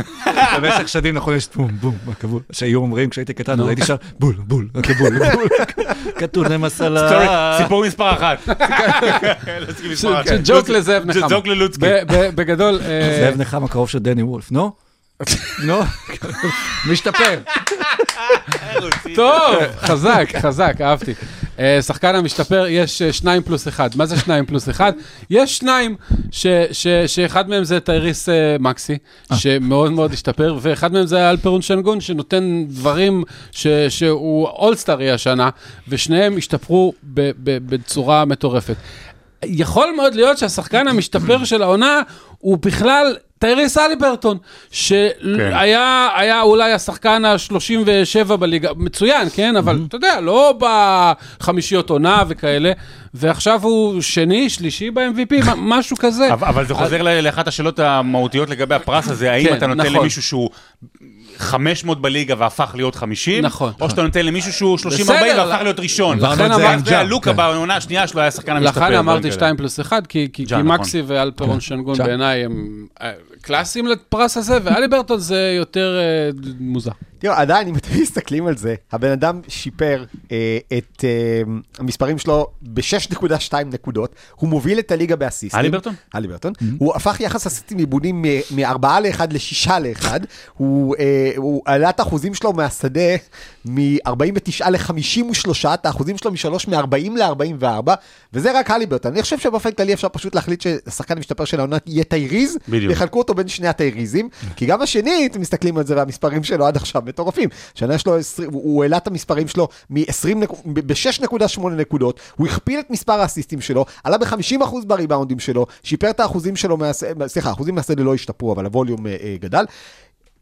[laughs] במשך שנים, נכון, יש בום, בום, בכבול. שהיו אומרים כשהייתי קטן, הייתי שר בול, בול, כבול, בול. [laughs] כתור ומסאלה. סיפור מספר אחת. ג'וק לזאב נחמה. ג'וק ללוצקי. בגדול, זאב נחם הקרוב של דני וולף, נו? נו? משתפר. טוב, חזק, חזק, אהבתי. אה, שחקן המשתפר, יש אה, שניים פלוס אחד. מה זה שניים פלוס אחד? יש שניים, שאחד מהם זה טייריס אה, מקסי, שמאוד מאוד השתפר, ואחד מהם זה אלפרון שנגון, שנותן דברים שהוא אולסטארי השנה, ושניהם השתפרו בצורה מטורפת. יכול מאוד להיות שהשחקן המשתפר של העונה הוא בכלל טייריס אליברטון, שהיה היה אולי השחקן ה-37 בליגה, מצוין, כן? אבל אתה יודע, לא בחמישיות עונה וכאלה, ועכשיו הוא שני, שלישי ב-MVP, [laughs] משהו כזה. אבל אבל זה חוזר ל- לאחת השאלות המהותיות לגבי הפרס הזה, האם כן, אתה נותן נכון. למישהו שהוא 500 בליגה והפך להיות 50, נכון. או שאתה נותן למישהו שהוא 30-40 בסדר, והפך להיות ראשון. לכן אמרתי- לוקה כן. בעונה השנייה שלו היה השחקן המשתפר. לכן אמרתי דברים 2 פלוס 1, כי, נכון. מקסי ואלפרון שנגון. בעיניי הם אה, קלאסיים לפרס הזה, ואליברטון זה יותר אה, מוזר. תראו, עדיין, אם אתם [laughs] מסתכלים על זה, הבן אדם שיפר אה, את אה, המספרים שלו ב-6.2 נקודות, הוא מוביל את הליגה באסיסטים. אליברטון? אליברטון. הוא הפך יחס אסיסטים עיבודים מ-4 ל-1 ל-6 ל-1. הוא אה, הוא עלה את האחוזים שלו מהשדה מ-49 ל-53, את האחוזים שלו משלוש מ-40 ל-44, וזה רק אליברטון. אני חושב שבאופן כללי אפשר פשוט להחליט שהשחקן המשתפר של העונה יהיה טייריז, בדיוק. ויחלקו אותו בין שני הטייריזים, כי גם השני, אתם מסתכלים על זה, והמספרים שלו עד עכשיו מטורפים. שנה שלו, 20 הוא העלה את המספרים שלו מ-20, ב-6.8 נקודות, הוא הכפיל את מספר האסיסטים שלו, עלה ב-50% בריבאונדים שלו, שיפר את האחוזים שלו, סליחה, האחוזים מהשדה לא השתפרו, אבל הווליום אה, אה, גדל.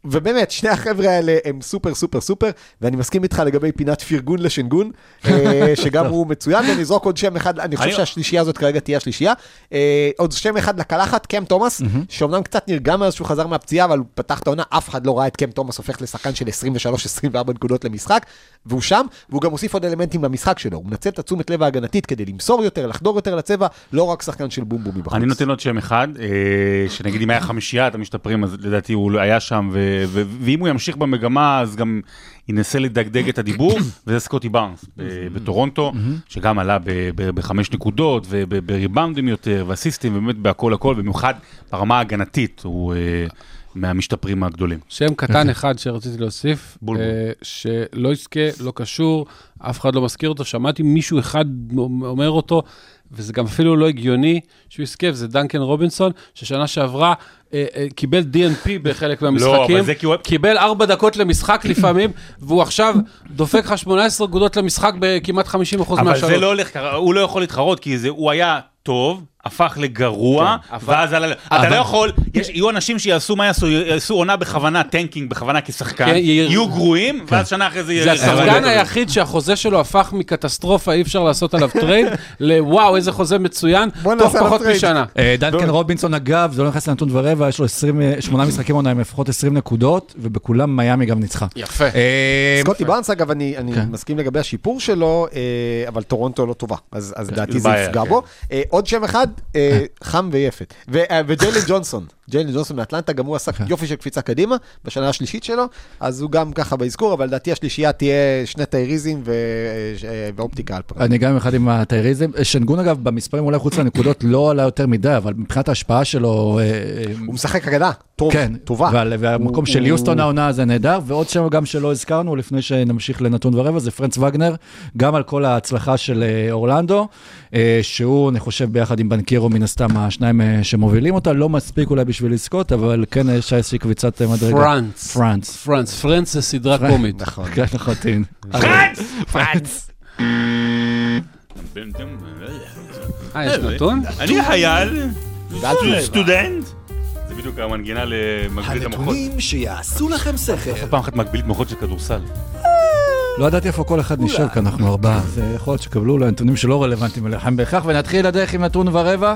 ובאמת, שני החבר'ה האלה הם סופר סופר סופר, ואני מסכים איתך לגבי פינת פרגון לשנגון, אה, [laughs] שגם הוא מצוין, ואני אזרוק עוד שם אחד, אני חושב שהשלישייה הזאת כרגע תהיה השלישייה. אה, עוד שם אחד לקלחת, קם תומאס, שאומנם קצת נרגע מאז שהוא חזר מהפציעה, אבל הוא פתח את העונה, אף אחד לא ראה את קם תומאס הופך לשחקן של 23-24 נקודות למשחק, והוא שם, והוא גם מוסיף עוד אלמנטים למשחק שלו, הוא מנצל את התשומת לב ההגנתית כדי למסור יותר, לחדור יותר לצבע, לא רק שחקן של בום בומי בחוץ. אני נותן עוד שם אחד, אה, שנגיד אם היה חמישיית המשתפרים, אז לדעתי הוא היה שם, ו- ואם הוא ימשיך במגמה, אז גם ינסה לדגדג את הדיבור, [coughs] וזה סקוטי בארנס ב- בטורונטו, שגם עלה בחמש נקודות, ובריבאונדים יותר, ואסיסטים, ובאמת בהכל הכל, במיוחד ברמה ההגנתית, הוא אה, מהמשתפרים הגדולים. שם קטן [coughs] אחד שרציתי להוסיף, בולבול. אה, שלא יזכה, לא קשור, אף אחד לא מזכיר אותו, שמעתי מישהו אחד אומר אותו, וזה גם אפילו לא הגיוני שהוא יזכה, וזה דנקן רובינסון, ששנה שעברה אה, אה, קיבל DNP בחלק מהמשחקים, לא, אבל זה כי הוא- קיבל ארבע דקות למשחק לפעמים, והוא עכשיו דופק לך 18 נקודות למשחק בכמעט 50% אבל מהשאלות. זה לא הולך ככה, הוא לא יכול להתחרות, כי זה, הוא היה טוב, הפך לגרוע, כן, אבל- ואז עלה... אתה אבל- לא יכול, יש, יהיו אנשים שיעשו מה יעשו, יעשו עונה בכוונה, tanking בכוונה כשחקן, כן, י- יהיו גרועים, ואז שנה אחרי זה... זה יהיה- השחקן היחיד שהחוזה שלו הפך מקטסטרופה, אי אפשר לעשות עליו trade, [laughs] לוואו, איזה חוזה מצוין, תוך פחות trade. משנה. אה, דנקן רובינסון אגב, זה לא נכנס לנתון ורבע, יש לו 20, אה, שמונה משחקים עונה עם לפחות 20 נקודות, ובכולם מיאמי גם ניצחה. יפה. אה, סקוטי בארנס, אגב, אני, אני כן. מסכים לגבי השיפור שלו, אבל טורונטו לא טובה, אז, אז דעתי זה יפגע כן. בו. עוד שם אחד, אה, חם ויפת. אה, וג'יילן ג'ונסון, ג'יילן ג'ונסון מאטלנטה, גם הוא עשה יופי של קפיצה קדימה, בשנה השלישית שלו, אז הוא גם ככה באזכור, אבל לדעתי השלישייה תהיה שני טייריזם ו- אה, ואופטיקה על פרט. אני גם אחד עם הטייריזם. שנגון אגב, במספרים אולי חוץ לנקודות לא עלה יותר מדי, אבל מבחינת ההשפעה שלו, הוא משחק טוב, כן, טובה. והמקום של יוסטון העונה זה נהדר, ועוד שם גם שלא הזכרנו, לפני שנמשיך לנתון ורבע, זה פרנץ וגנר, גם על כל ההצלחה של אורלנדו, שהוא, אני חושב, ביחד עם בנקירו, מן הסתם, השניים אה, שמובילים אותה, לא מספיק אולי בשביל לזכות, אבל כן יש איזושהי קביצת אה, מדרגה. פרנץ. פרנץ. פרנץ, פרנץ זה סדרה. קומית. נכון. כן, לחלוטין. פרנץ. אה, יש נתון? אני חייל. סטודנט. זה בדיוק המנגינה למגבילת המוחות. הנתונים שיעשו לכם שכל. פעם אחת מגבילת מוחות של כדורסל. לא ידעתי איפה כל אחד נשב, כי אנחנו ארבעה, אז אה, יכול להיות שיקבלו לו נתונים שלא רלוונטיים אליכם בהכרח, ונתחיל לדרך עם נתון ורבע.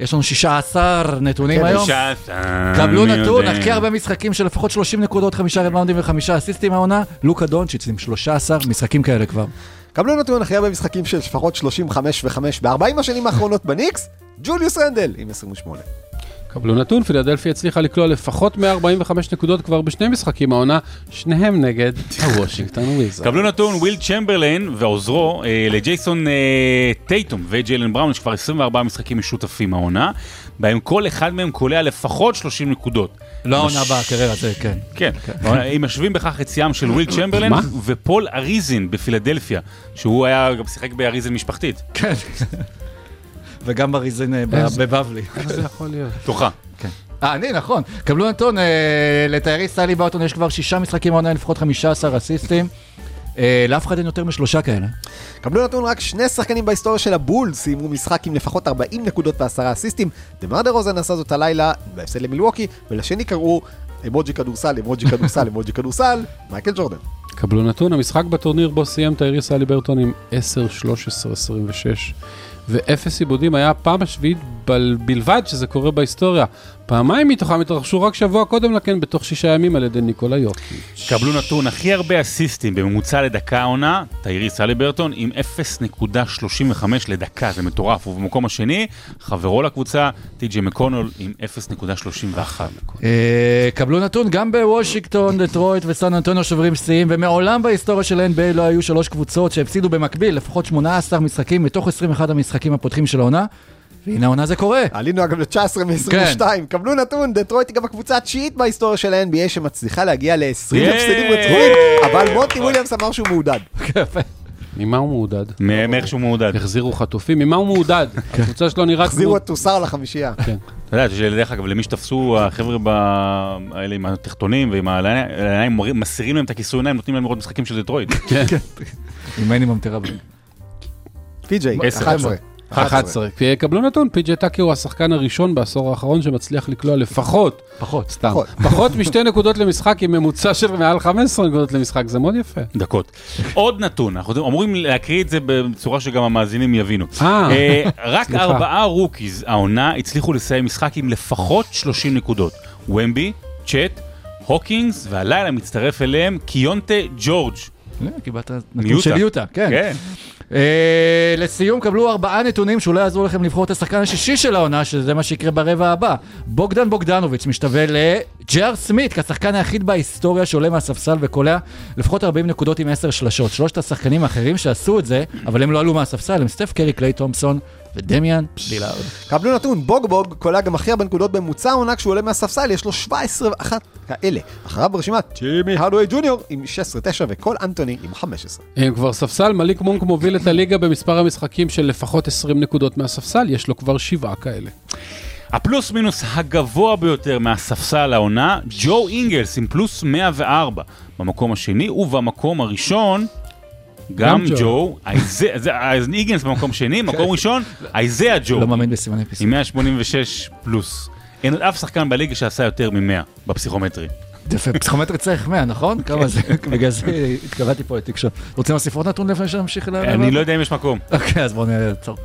יש לנו 16 נתונים היום. שעה, קבלו מי נתון. הכי הרבה משחקים של לפחות 30 נקודות, חמישה ריבאונדים וחמישה אסיסטים העונה, לוקה דונצ'יץ עם 13 משחקים כאלה כבר. קבלו נתון הכי הרבה משחקים של לפחות 35 ו-5 ב-40 השנים האחרונות בניקס, ג'וליוס רנדל עם 28. קבלו נתון, פילדלפיה הצליחה לקלוע לפחות 145 נקודות כבר בשני משחקים העונה, שניהם נגד הוושינגטון וויזארדס. קבלו נתון, וויל צ'מברליין ועוזרו אה, לג'ייסון אה, טייטום וג'יילן בראון, יש כבר 24 משחקים משותפים העונה, בהם כל אחד מהם קולע לפחות 30 נקודות. לא העונה הבאה, קריירה, זה כן. כן, אם משווים בכך את שיאם של וויל צ'מברליין? ופול אריזין בפילדלפיה, שהוא היה גם שיחק באריזין משפחתית. כן. וגם בריזין אה, בבבלי. איך זה יכול להיות? תוכה. אה, אני, נכון. קבלו נתון, אה, לתיירי סלי באוטון יש כבר שישה משחקים העונה, לפחות 15 אסיסטים. אה, לאף אחד אין יותר משלושה כאלה. קבלו נתון, רק שני שחקנים בהיסטוריה של הבול סיימו משחק עם לפחות 40 נקודות ועשרה אסיסטים. דמר דה רוזן עשה זאת הלילה בהפסד למילווקי, ולשני קראו אמוג'י כדורסל, אמוג'י כדורסל, [laughs] אמוג'י כדורסל, מייקל ג'ורדן. קבלו נתון, המשחק בטורניר בו סיים טייריס אלי ברטון עם 10, 13, 26 ואפס עיבודים היה הפעם השביעית בל- בלבד שזה קורה בהיסטוריה. פעמיים מתוכם התרחשו רק שבוע קודם לכן בתוך שישה ימים על ידי ניקולה יוקיץ'. קבלו נתון, הכי הרבה אסיסטים בממוצע לדקה העונה, טייריס אליברטון עם 0.35 לדקה, זה מטורף. ובמקום השני, חברו לקבוצה, טי.ג'י מקונול עם 0.31. אה, קבלו נתון, גם בוושינגטון, דטרויט וסן אנטוניו שוברים שיאים, ומעולם בהיסטוריה של NBA לא היו שלוש קבוצות שהפסידו במקביל לפחות 18 משחקים מתוך 21 המשחקים הפותחים של העונה, והנה העונה זה קורה. עלינו אגב ל-19 מ-22, כן. קבלו נתון, דטרויט היא גם הקבוצה התשיעית בהיסטוריה של ה-NBA שמצליחה להגיע ל-20 ייי! הפסדים רצופים, אבל מונטי וויליאמס אמר שהוא מעודד. ממה הוא מעודד? מאיך שהוא מעודד. החזירו חטופים, ממה הוא מעודד? הקבוצה שלו נראית החזירו כמו... את טוסר לחמישייה. כן. אתה יודע, שדרך אגב, למי שתפסו החבר'ה ב- האלה עם התחתונים ועם העיניים, מסירים להם את הכיסוי עיניים, נותנים להם לראות משחקים של דטרויט. [laughs] עם מינימום טראבל. פי.ג'יי, עשר. 11. 11. קבלו נתון, פי.ג'י טאקי הוא השחקן הראשון בעשור האחרון שמצליח לקלוע לפחות, פחות. סתם, פחות. משתי [laughs] נקודות למשחק עם ממוצע של מעל 15 נקודות למשחק, זה מאוד יפה. דקות. עוד נתון, אנחנו אמורים להקריא את זה בצורה שגם המאזינים יבינו. אה, אה, [laughs] רק. ארבעה rookies העונה הצליחו לסיים משחק עם לפחות 30 נקודות. ומבי, צ'אט, הוקינס, והלילה מצטרף אליהם קיאנטה ג'ורג'. קיבלת נתון. של יוטה, כן. אה, לסיום, קבלו ארבעה נתונים שאולי יעזרו לכם לבחור את השחקן השישי של העונה, שזה מה שיקרה ברבע הבא. בוגדן בוגדנוביץ' משתווה לג'יי אר סמית', כשחקן היחיד בהיסטוריה שעולה מהספסל וקולע לפחות 40 נקודות עם 10 שלשות. שלושת השחקנים האחרים שעשו את זה, אבל הם לא עלו מהספסל, הם סטף קרי, קליי תומפסון ודמיאן לילארד. קבלו נתון, בוג בוג קולע גם הכי הרבה נקודות בממוצע העונה כשהוא עולה מהספסל, יש לו 17 ואחת כאלה. אחריו ברשימת טים הרדוויי ג'וניור עם 16-9 וקול אנטוני עם 15. אם כבר ספסל, מליק מונק מוביל את הליגה במספר המשחקים של לפחות 20 נקודות מהספסל, יש לו כבר שבעה כאלה. הפלוס מינוס הגבוה ביותר מהספסל העונה, ג'ו אינגלס עם פלוס 104 במקום השני, ובמקום הראשון, גם ג'ו. אז אינגלס במקום שני, מקום ראשון, איזאה ג'ו, לא מאמין בסימני פיסים. עם 186 פלוס. אין עוד אף שחקן בליגה שעשה יותר מ-100 בפסיכומטרי. יפה, פסיכומטרי צריך 100, נכון? כמה זה? [laughs] בגלל זה התכוונתי פה לתקשורת. רוצים להוסיף עוד נתון לפני שנמשיך ל... אני לא יודע אם יש מקום. אוקיי, אז בואו נעצור.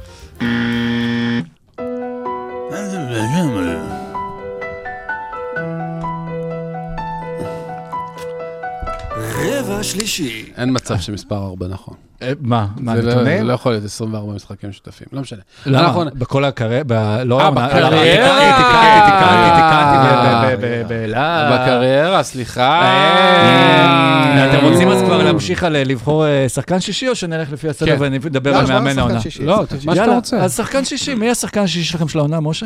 רבע שלישי. אין מצב שמספר 4 נכון. אה, מה? מה, זה לא- זה נתונים? לא יכול להיות 24 משחקים משותפים, לא משנה. למה? בכל הקריירה? ב- לא, אה, בקריירה. תיקנתי, תיקנתי, תיקנתי, אה. תיקנתי. בקריירה, סליחה. אה, אתם רוצים אז כבר להמשיך על לבחור אה, שחקן שישי, או שנלך לפי הסדר כן. ונדבר לא, על לנו מאמן העונה? לא, מה שאתה רוצה. אז שחקן שישי, מי השחקן השישי שלכם של העונה, משה?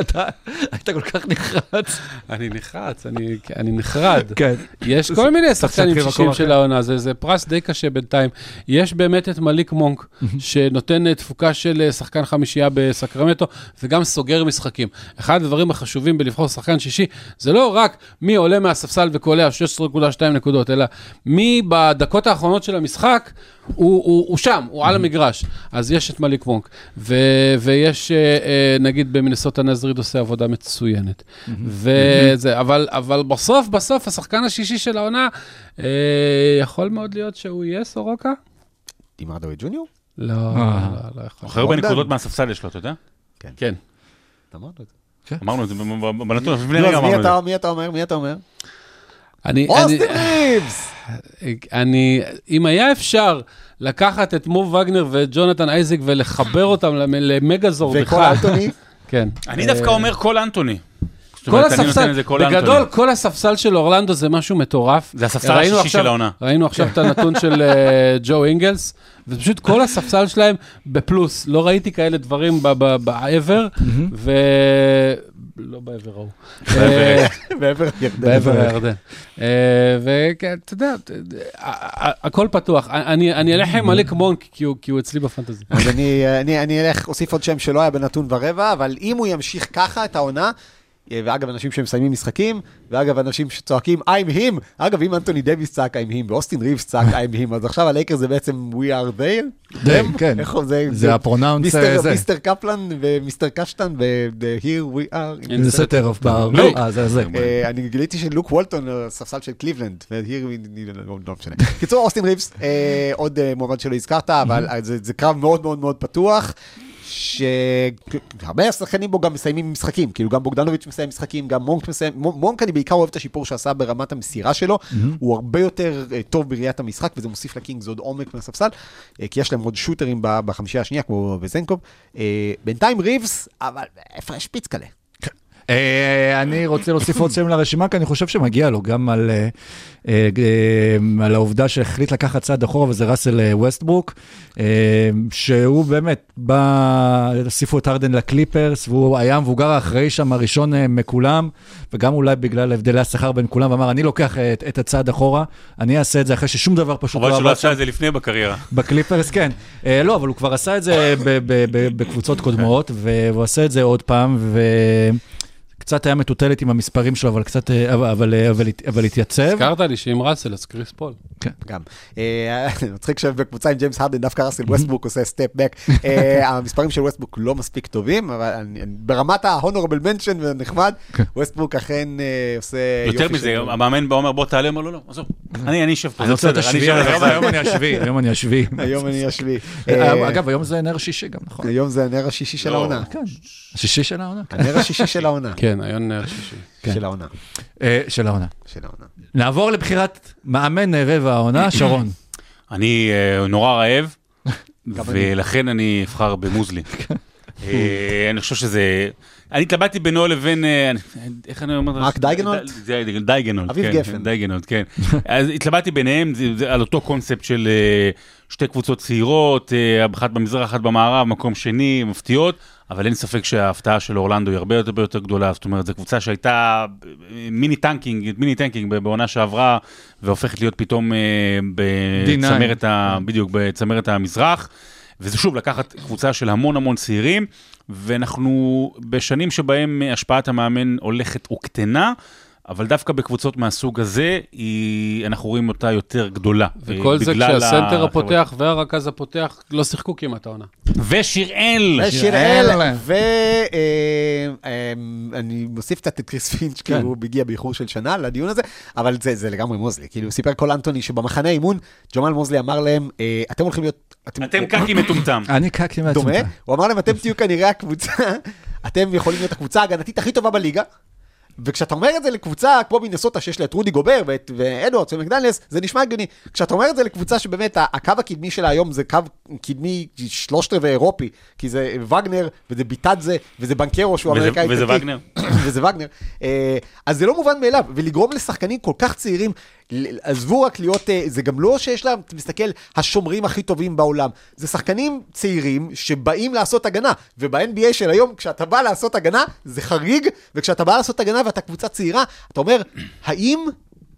אתה היית כל כך נחרץ. אני נחרץ, אני- נחרד. כן. יש כל מיני שחקנים שישים של. העונה, זה, פרס די קשה בינתיים. יש באמת את מליק מונק, שנותן אה, תפוקה של אה, שחקן חמישייה בסקרמנטו, וגם סוגר משחקים. אחד הדברים החשובים בלבחור שחקן שישי, זה לא רק מי עולה מהספסל וקולע 16.2 נקודות, אלא מי בדקות האחרונות של המשחק, הוא, הוא, הוא שם, הוא על המגרש. אז יש את מליק מונק, ו, ויש, אה, אה, נגיד במינסוטה נזריד עושה עבודה מצוינת. וזה, אבל, אבל בסוף, בסוף, השחקן השישי של העונה, אה, יכול מאוד להיות שהוא יהיה סורוקה? עם הרדוי ג'וניור? לא, אה. לא, לא יכול. הכי הרבה. נקודות מהספסל יש לו, אתה יודע? כן. אמרנו את זה. אמרנו את זה ב- בנתון, לפני רגע מי אמרנו את זה. מי אתה אומר? מי אתה אומר? אני, אני, אוסטין ריבס! [laughs] אני, אם היה אפשר לקחת את מוב וגנר ואת ג'ונתן אייזק ולחבר אותם למ- למגזורד וקול אנטוני? כן. אני דווקא אומר קול אנטוני. כל הספסל, בגדול, אנטוני. כל הספסל של אורלנדו זה משהו מטורף. זה הספסל ראינו השישי עכשיו- של העונה. ראינו עכשיו את הנתון של אה, ג'ו אינגלס, ופשוט כל הספסל שלהם בפלוס. לא ראיתי כאלה דברים בעבר, ו... לא בעבר ההוא. אה, בעבר ירדן. בעבר הירדן. אה, וכן, אתה יודע, הכל פתוח. אני אני אלך עם מליק מונק, כי הוא- כי הוא אצלי ב fantasy. אז אני, אני, אני אלך, אוסיף עוד שם שלא היה בנתון ורבע, אבל אם הוא ימשיך ככה את העונה, אה, ואגב, אנשים שמסיימים משחקים, ואגב, אנשים שצועקים I'm him, אגב, אם אנטוני דוויס צעק I'm him, ואוסטין ריבס צעק I'm him, אז עכשיו הלייקרס זה בעצם We are them? They, הם? כן. איך זה? זה ה pronouns, mister- אה, זה. mister קפלן ו mister קשטן ב-Here we are. In the center of bar. לא. אה, זה זה. אה, אני גיליתי שלוק וולטון, הספסל של קליבלנד, והיר, לא משנה. קיצור, אוסטין ריבס, אה, עוד אה, מועמד שלא הזכרת, אבל אה, זה זה קרב מאוד מאוד מאוד פתוח. שהרבה שחקנים בו גם מסיימים משחקים, כאילו גם בוגדנוביץ' מסיים משחקים, גם מונק מסיים, מונק אני בעיקר אוהב את השיפור שעשה ברמת המסירה שלו, הוא הרבה יותר אה, טוב בראיית המשחק, וזה מוסיף לקינגס עוד עומק מהספסל, אה, כי יש להם עוד שוטרים בחמישייה השנייה, כמו וזנקוב. אה, בינתיים ריבס, אבל הפרש פיצקלה. אה, אני רוצה להוסיף עוד שם לרשימה, כי אני חושב שמגיע לו גם על, אה, אה, על העובדה שהחליט לקחת צעד אחורה, וזה ראסל ווסטברוק, שהוא באמת בא, הוסיפו את ארדן לקליפרס, והוא היה המבוגר האחראי שם, הראשון מכולם, וגם אולי בגלל הבדלי השכר בין כולם, ואמר, אני לוקח את, את הצעד אחורה, אני אעשה את זה אחרי ששום דבר פשוט חבל לא שלא עבד עשה את זה לפני בקריירה. בקליפרס, כן. לא, אבל הוא כבר עשה את זה בקבוצות קודמות, והוא עשה את זה עוד פעם, וקצת היה מטוטלת עם המספרים שלו, אבל קצת, אה, אבל- אבל אבל- התייצב. הזכרת לי שעם ראסל, אז קריס פול. גם. אה, [laughs] מצחיק שבקבוצה עם ג'יימס הרדן דווקא ראסל ווסטבוק עושה step back. [laughs] המספרים של ווסטבוק לא מספיק טובים, אבל ברמת ה-honorable mention ונחמד, ווסטבוק אכן אה, עושה יותר יופי מזה, של- המאמן בא אומר בוא תעלה, אומר לו לא, עזוב, אני אני אשב פה, אני זה רוצה בסדר, אני השביעי, היום- אני השביעי, היום אני השביעי. [laughs] היום אני השביעי. אה, אה, אגב, היום זה נר שישי גם, נכון? היום זה הנר השישי של לא. העונה. כן, השישי של העונה. כן. הנר השישי של העונה. כן, היום נר שישי. כן. של העונה. אה, של העונה. של העונה. נעבור לבחירת מאמן רבע העונה, [coughs] שרון. אני אה, נורא רעב. [coughs] ולכן אני אבחר במוזלי. [coughs] אה, אני חושב שזה... אני התלבטתי בינו לבין, אה, איך אני אומר? מרק דייגנולד? ד- זה- דייגנולד, אביב כן, גפן. דייגנולד, כן. אז התלבטתי ביניהם, על אותו קונספט של שתי קבוצות צעירות, אחת במזרח, אחת במערב, מקום שני, מפתיעות, אבל אין ספק שההפתעה של אורלנדו היא הרבה יותר הרבה יותר גדולה, זאת אומרת, זו קבוצה שהייתה אה, מיני tanking, מיני tanking בעונה שעברה, והופכת להיות פתאום אה, D9. בצמרת, ה- בדיוק, בצמרת המזרח. וזה שוב לקחת קבוצה של המון המון צעירים, ואנחנו בשנים שבהם השפעת המאמן הולכת וקטנה, אבל דווקא בקבוצות מהסוג הזה, היא, אנחנו רואים אותה יותר גדולה. וכל אה, זה בגלל כשהסנטר. הפותח והרכז הפותח לא שיחקו כמעט העונה. ושיראל! ושיראל, ואני מוסיף קצת את קריס פינץ', כי הוא הגיע באיחור של שנה לדיון הזה, אבל זה זה לגמרי מוזלי. כאילו, סיפר קול אנטוני שבמחנה אימון, ג'מאל מוזלי אמר להם, אה, אתם הולכים להיות... אתם קקי מטומטם. [laughs] אני קקתי דומה, מעצמי. הוא אמר להם, אתם תהיו כנראה הקבוצה, אתם יכולים להיות הקבוצה ההגנתית הכי טובה בליגה. וכשאתה אומר את זה לקבוצה כמו מינסוטה שיש לה את רודי גובר ואת ואדוארדס ומקדניאלס, זה נשמע הגיוני. כשאתה אומר את זה לקבוצה שבאמת הקו הקדמי שלה היום זה קו קדמי שלושת רבעי אירופי, כי זה וגנר וזה ביטדזה וזה בנקרו שהוא אמריקאי וזה. וגנר. [coughs] וזה וגנר. אה, אז זה לא מובן מאליו, ולגרום לשחקנים כל כך צעירים, עזבו רק להיות, אה, זה גם לא שיש להם, אתה מסתכל, השומרים הכי טובים בעולם. זה שחקנים צעירים שבאים לעשות הגנה, וב-NBA של היום, כשאתה בא לעשות הגנה, זה חריג, וכשאתה בא לעשות הגנה ואתה קבוצה צעירה, אתה אומר, האם...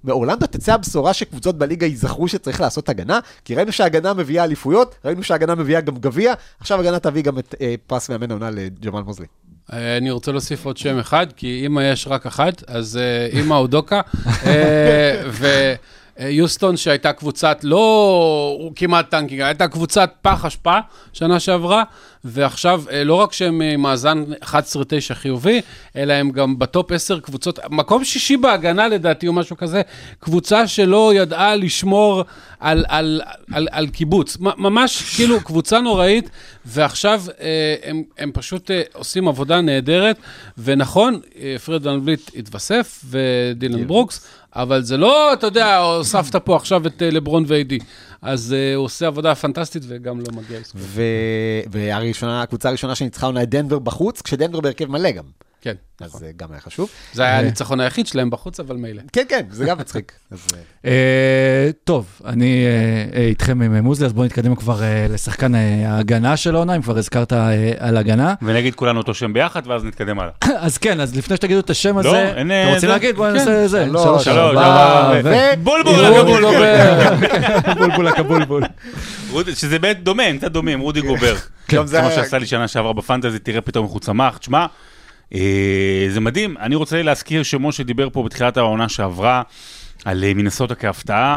מאורלנדו תצא הבשורה שקבוצות בליגה ייזכרו שצריך לעשות הגנה, כי ראינו שההגנה מביאה אליפויות, ראינו שההגנה מביאה גם גביע, עכשיו הגנה תביא גם את אה, פרס מאמן העונה לג'מאל מוזלי. אה, אני רוצה להוסיף עוד שם אחד, כי אמא יש רק אחת, אז אה, אמא אודוקה. [laughs] אה, ויוסטון שהייתה קבוצת, לא כמעט tanking, הייתה קבוצת פח אשפה שנה שעברה, ועכשיו אה, לא רק שהם אה, מאזן 11-9 חיובי, אלא הם גם ב top 10 קבוצות, מקום שישי בהגנה לדעתי או משהו כזה, קבוצה שלא ידעה לשמור על, על, על, על קיבוץ. מ- ממש כאילו קבוצה נוראית, ועכשיו אה, הם, הם פשוט אה, עושים עבודה נהדרת, ונכון, אה, פרד ון וליט התווסף, ודילן ברוקס, אבל זה לא, אתה יודע, הוספת פה עכשיו את אה, לברון ואיי-די. אז אה, הוא עושה עבודה פנטסטית וגם לא מגיע לזכות. ו... והראשונה, הקבוצה הראשונה שניצחה עונה את דנבר בחוץ, כשדנבר בהרכב מלא גם. כן, אז זה גם היה חשוב. זה היה הניצחון היחיד שלהם בחוץ, אבל מילא. כן, כן, זה גם מצחיק. [laughs] אה, אה, טוב, אני אה, אה, איתכם עם מוזלי, אז בואו נתקדם כבר אה, לשחקן אה, ההגנה של העונה, אם כבר הזכרת אה, על הגנה. ונגיד כולנו אותו שם ביחד, ואז נתקדם הלאה. [coughs] אז כן, אז לפני שתגידו את השם לא, הזה, אין, אתם אה, רוצים להגיד? בואו כן. נעשה זה. שלוש, שלוש, שלוש, ארבע, ארבע, ו- בולבול, הקבולבול. [laughs] שזה באמת דומה, הם קצת דומים, רודי גובר. גם זה כמו שעשה לי שנה שעברה בפנטזי, תראה פתאום איך הוא צמח. תשמע, אה, זה מדהים, אני רוצה להזכיר שמשה דיבר פה בתחילת העונה שעברה על אה, מינסוטה כהפתעה,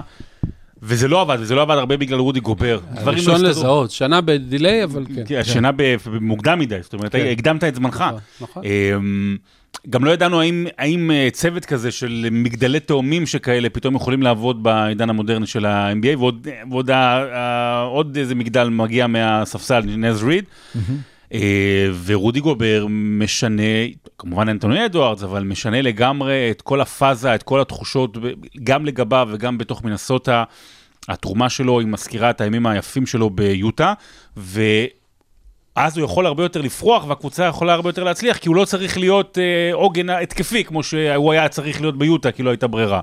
וזה לא עבד, וזה לא עבד הרבה בגלל רודי גובר. דברים לא הסתדרו. לזהות, שנה בדיליי, אבל כן. כן, השנה ב- מוקדם מדי, זאת אומרת, כן. הקדמת את זמנך. נכון, נכון. אמ, גם לא ידענו האם, האם אה, צוות כזה של מגדלי תאומים שכאלה פתאום יכולים לעבוד בעידן המודרני של ה-NBA, ועוד, ועוד ה, ה, עוד איזה מגדל מגיע מהספסל, נז ריד. אה, ורודי גובר משנה, כמובן אנטוני אדוארדס, אבל משנה לגמרי את כל הפאזה, את כל התחושות, גם לגביו וגם בתוך מנסוטה. התרומה שלו היא מזכירה את הימים היפים שלו ביוטה, ואז הוא יכול הרבה יותר לפרוח, והקבוצה יכולה הרבה יותר להצליח, כי הוא לא צריך להיות אה, עוגן התקפי, כמו שהוא היה צריך להיות ביוטה, כי לא הייתה ברירה.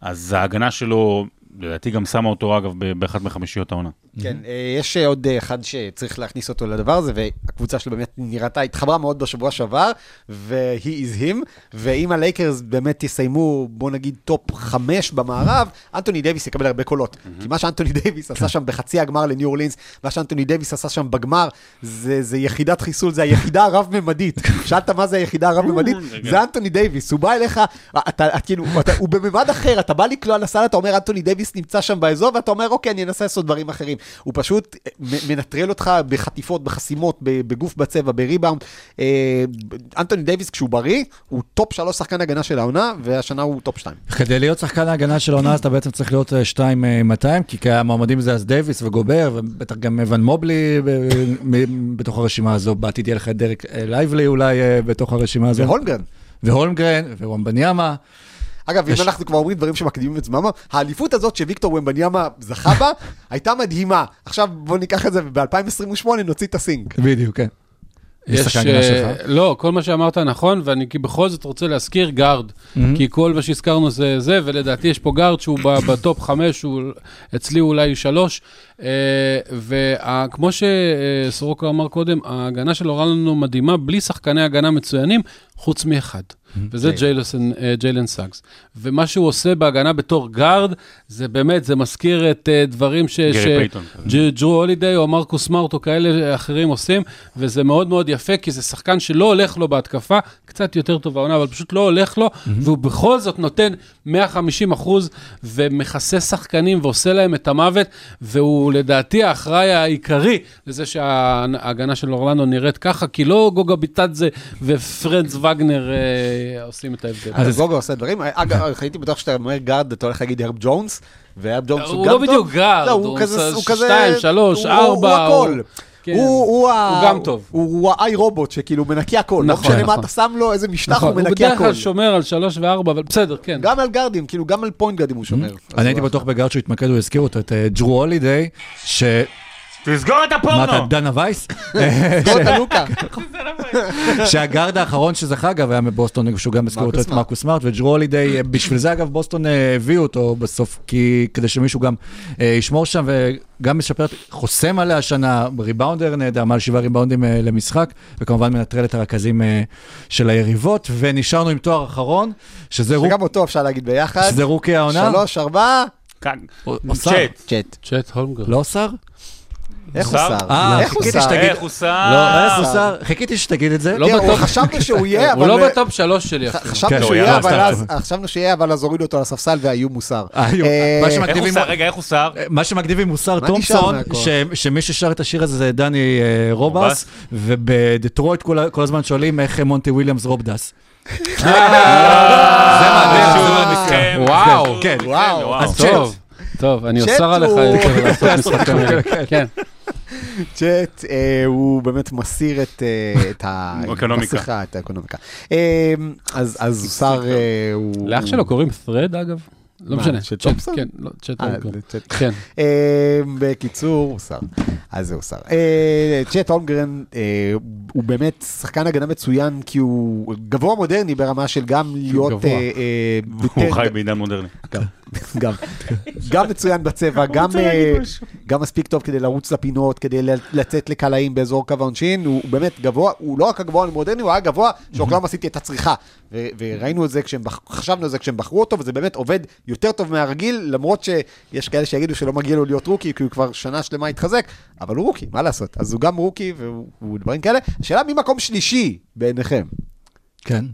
אז ההגנה שלו, לדעתי גם שמה אותו, אגב, באחת מחמישיות העונה. כן, אה, יש אה, עוד אה, אחד שצריך להכניס אותו לדבר הזה, והקבוצה שלו באמת נראתה, התחברה מאוד בשבוע שעבר, ו he is him, ואם הלייקרס באמת יסיימו, בוא נגיד, top חמש במערב, אנטוני דייוויס יקבל הרבה קולות. כי מה שאנטוני דייוויס עשה שם בחצי הגמר לניו אורלינס, מה שאנטוני דייוויס עשה שם בגמר, זה זה יחידת חיסול, זה היחידה הרב-ממדית. [laughs] שאלת מה זה היחידה הרב-ממדית? זה אנטוני דייוויס, הוא בא אליך, אתה כאילו, אתה- הוא בממד אחר, אתה בא לקלוע לסל, אתה אומר, אנטוני דייוויס נמצא שם באזור, ואתה אומר, אוקיי, אני אנסה לעשות דברים אחרים. הוא פשוט אה, מנטרל אותך בחטיפות, בחסימות, בגוף בצבע, בריבאונד. אה, אנטוני דייוויס, כשהוא בריא, הוא top שלוש שחקן הגנה של העונה, והשנה הוא top שתיים. כדי להיות שחקן ההגנה של העונה, אז אתה בעצם צריך להיות 2-200, כי כי המועמדים זה אז דייוויס וגובר, ובטח גם אבן מובלי בתוך הרשימה הזו. בעתיד יהיה לך את דרק אה, לייבלי אולי אה, בתוך הרשימה הזו. והולמגרן. והולמגרן, ווומבניאמה. אגב, אם יש- אנחנו כבר אומרים דברים שמקדימים את זממם, האליפות הזאת שוויקטור ומבניאמה זכה בה, [laughs] הייתה מדהימה. עכשיו בוא ניקח את זה, וב-2028 נוציא את הסינק. בדיוק, כן. יש שחקן אה. לא, כל מה שאמרת נכון, ואני כי בכל זאת רוצה להזכיר גארד, Mm-hmm. כי כל מה שהזכרנו זה זה, ולדעתי יש פה גארד שהוא ב top חמש, הוא אצלי אולי שלוש, אה, וכמו שסורוקה אמר קודם, ההגנה של אורלנו מדהימה, בלי שחקני הגנה מצוינים, חוץ מאחד. וזה כן. אה, ג'יילן סאגס. ומה שהוא עושה בהגנה בתור גארד, זה באמת, זה מזכיר את אה, דברים ש... גרי פייתון. ג'- ג'רו הולידיי או מרקוס סמארט או כאלה אחרים עושים, וזה מאוד מאוד יפה, כי זה שחקן שלא הולך לו בהתקפה, קצת יותר טוב העונה, אבל פשוט לא הולך לו, והוא בכל זאת נותן 150 אחוז, ומכסה שחקנים ועושה להם את המוות, והוא לדעתי האחראי העיקרי לזה שההגנה של אורלנדו נראית ככה, כי לא גוגה ביטדזה ופרנץ וגנר אה, עושים את ההבדל. אז גוגו עושה דברים. אגב, הייתי בטוח שאתה אומר גארד, אתה הולך להגיד הרב ג'ונס, והרב ג'ונס הוא הוא גם לא טוב. בדיוק גארד, לא, הוא הוא כזה, הוא. שתיים, שלוש, הוא- ארבע, הוא הכל. הוא- כן. הוא, הוא, הוא גם טוב. הוא, הוא ה iRobot שכאילו מנקי הכל. לא נכון, משנה מה נכון. אתה שם לו, איזה משטח נכון, הוא הוא מנקי בדרך הכל. כלל שומר על שלוש וארבע, אבל בסדר, כן. גם על גארדים, כאילו גם על פוינט גארדים הוא שומר. אני הייתי הוא- בטוח בגארד שהוא התמקד, הוא הזכיר אותו, את אה, ג'רו הולידיי, ש... תסגור את מה אתה, הפורנו! דנה וייס? סגור את הלוקה. [laughs] שהגארד האחרון שזכה, אגב, היה מבוסטון, שהוא גם הזכיר אותו, את. מרקוס סמארט, וג'רו הולידיי, אה, בשביל זה אגב בוסטון אה, הביאו אותו בסוף, כי כדי שמישהו גם אה, ישמור שם, וגם משפר, חוסם עליה השנה, ריבאונדר נהדר, מעל שבעה ריבאונדים למשחק, וכמובן מנטרל את הרכזים של היריבות, ונשארנו עם תואר אחרון, שזה רוק- שגם אותו אפשר להגיד ביחד. שזה רוקי העונה. שלוש, ארבע, כאן. צ'אט. צ'אט. צ'אט הולמגר. לא שר? איך הוא שר? שר? אה, איך הוא שר? איך הוא שר? לא, איך הוא שר? חיכיתי שתגיד את זה. לא. חשבנו שהוא יהיה, אבל... הוא לא בטופ שלוש שלי אפילו. חשבנו כן, שהוא הוא יהיה, ירד אבל סתם. אז, חשבנו שיהיה, אבל אז הורידו אותו על הספסל והאיום מוסר. אה, שר? רגע, איך הוא שר? מה שמגניב עם מוסר תומפסון, שמי ששר את השיר הזה זה דני אה, רובס. ובדטרויט כל הזמן שואלים איך מונטי וויליאמס רובדס. [laughs] זה מעניין, זה מעניין. וואו. כן. וואו. אז טוב, טוב, אני אוסר עליך לעשות משחק כנראה. צ'אט, אה, הוא באמת מסיר את אה, את אקונומיקה. המסכה, [laughs] את האקונומיקה. אה, אז אז הוא שר, אה, הוא... לאח שלו קוראים thread אגב? לא משנה. צ'אט, תומפסון? כן, לא, צ'אט אה. צ'אט. כן. אה, בקיצור, הוא שר. אז זהו, שר. אה, צ'אט הולמגרן אה, הוא באמת שחקן הגנה מצוין, כי הוא גבוה מודרני ברמה של גם להיות... אה, אה, הוא חי בעידן מודרני. גם, גם, גם מצוין בצבע, גם, אה, גם מספיק טוב כדי לרוץ לפינות, כדי ל- לצאת לקלעים באזור קו העונשין, הוא, הוא באמת גבוה, הוא לא רק הגבוה המודרני, הוא היה גבוה שאוקלאומה סיטי הייתה צריכה. ו- וראינו את זה, כשהם בח- חשבנו על זה כשהם בחרו אותו, וזה באמת עובד יותר טוב מהרגיל, למרות שיש כאלה שיגידו שלא מגיע לו להיות רוקי, כי הוא כבר שנה שלמה התחזק, אבל הוא רוקי, מה לעשות? אז הוא גם רוקי, והוא והוא דברים כאלה. השאלה מי מקום שלישי בעיניכם? כן.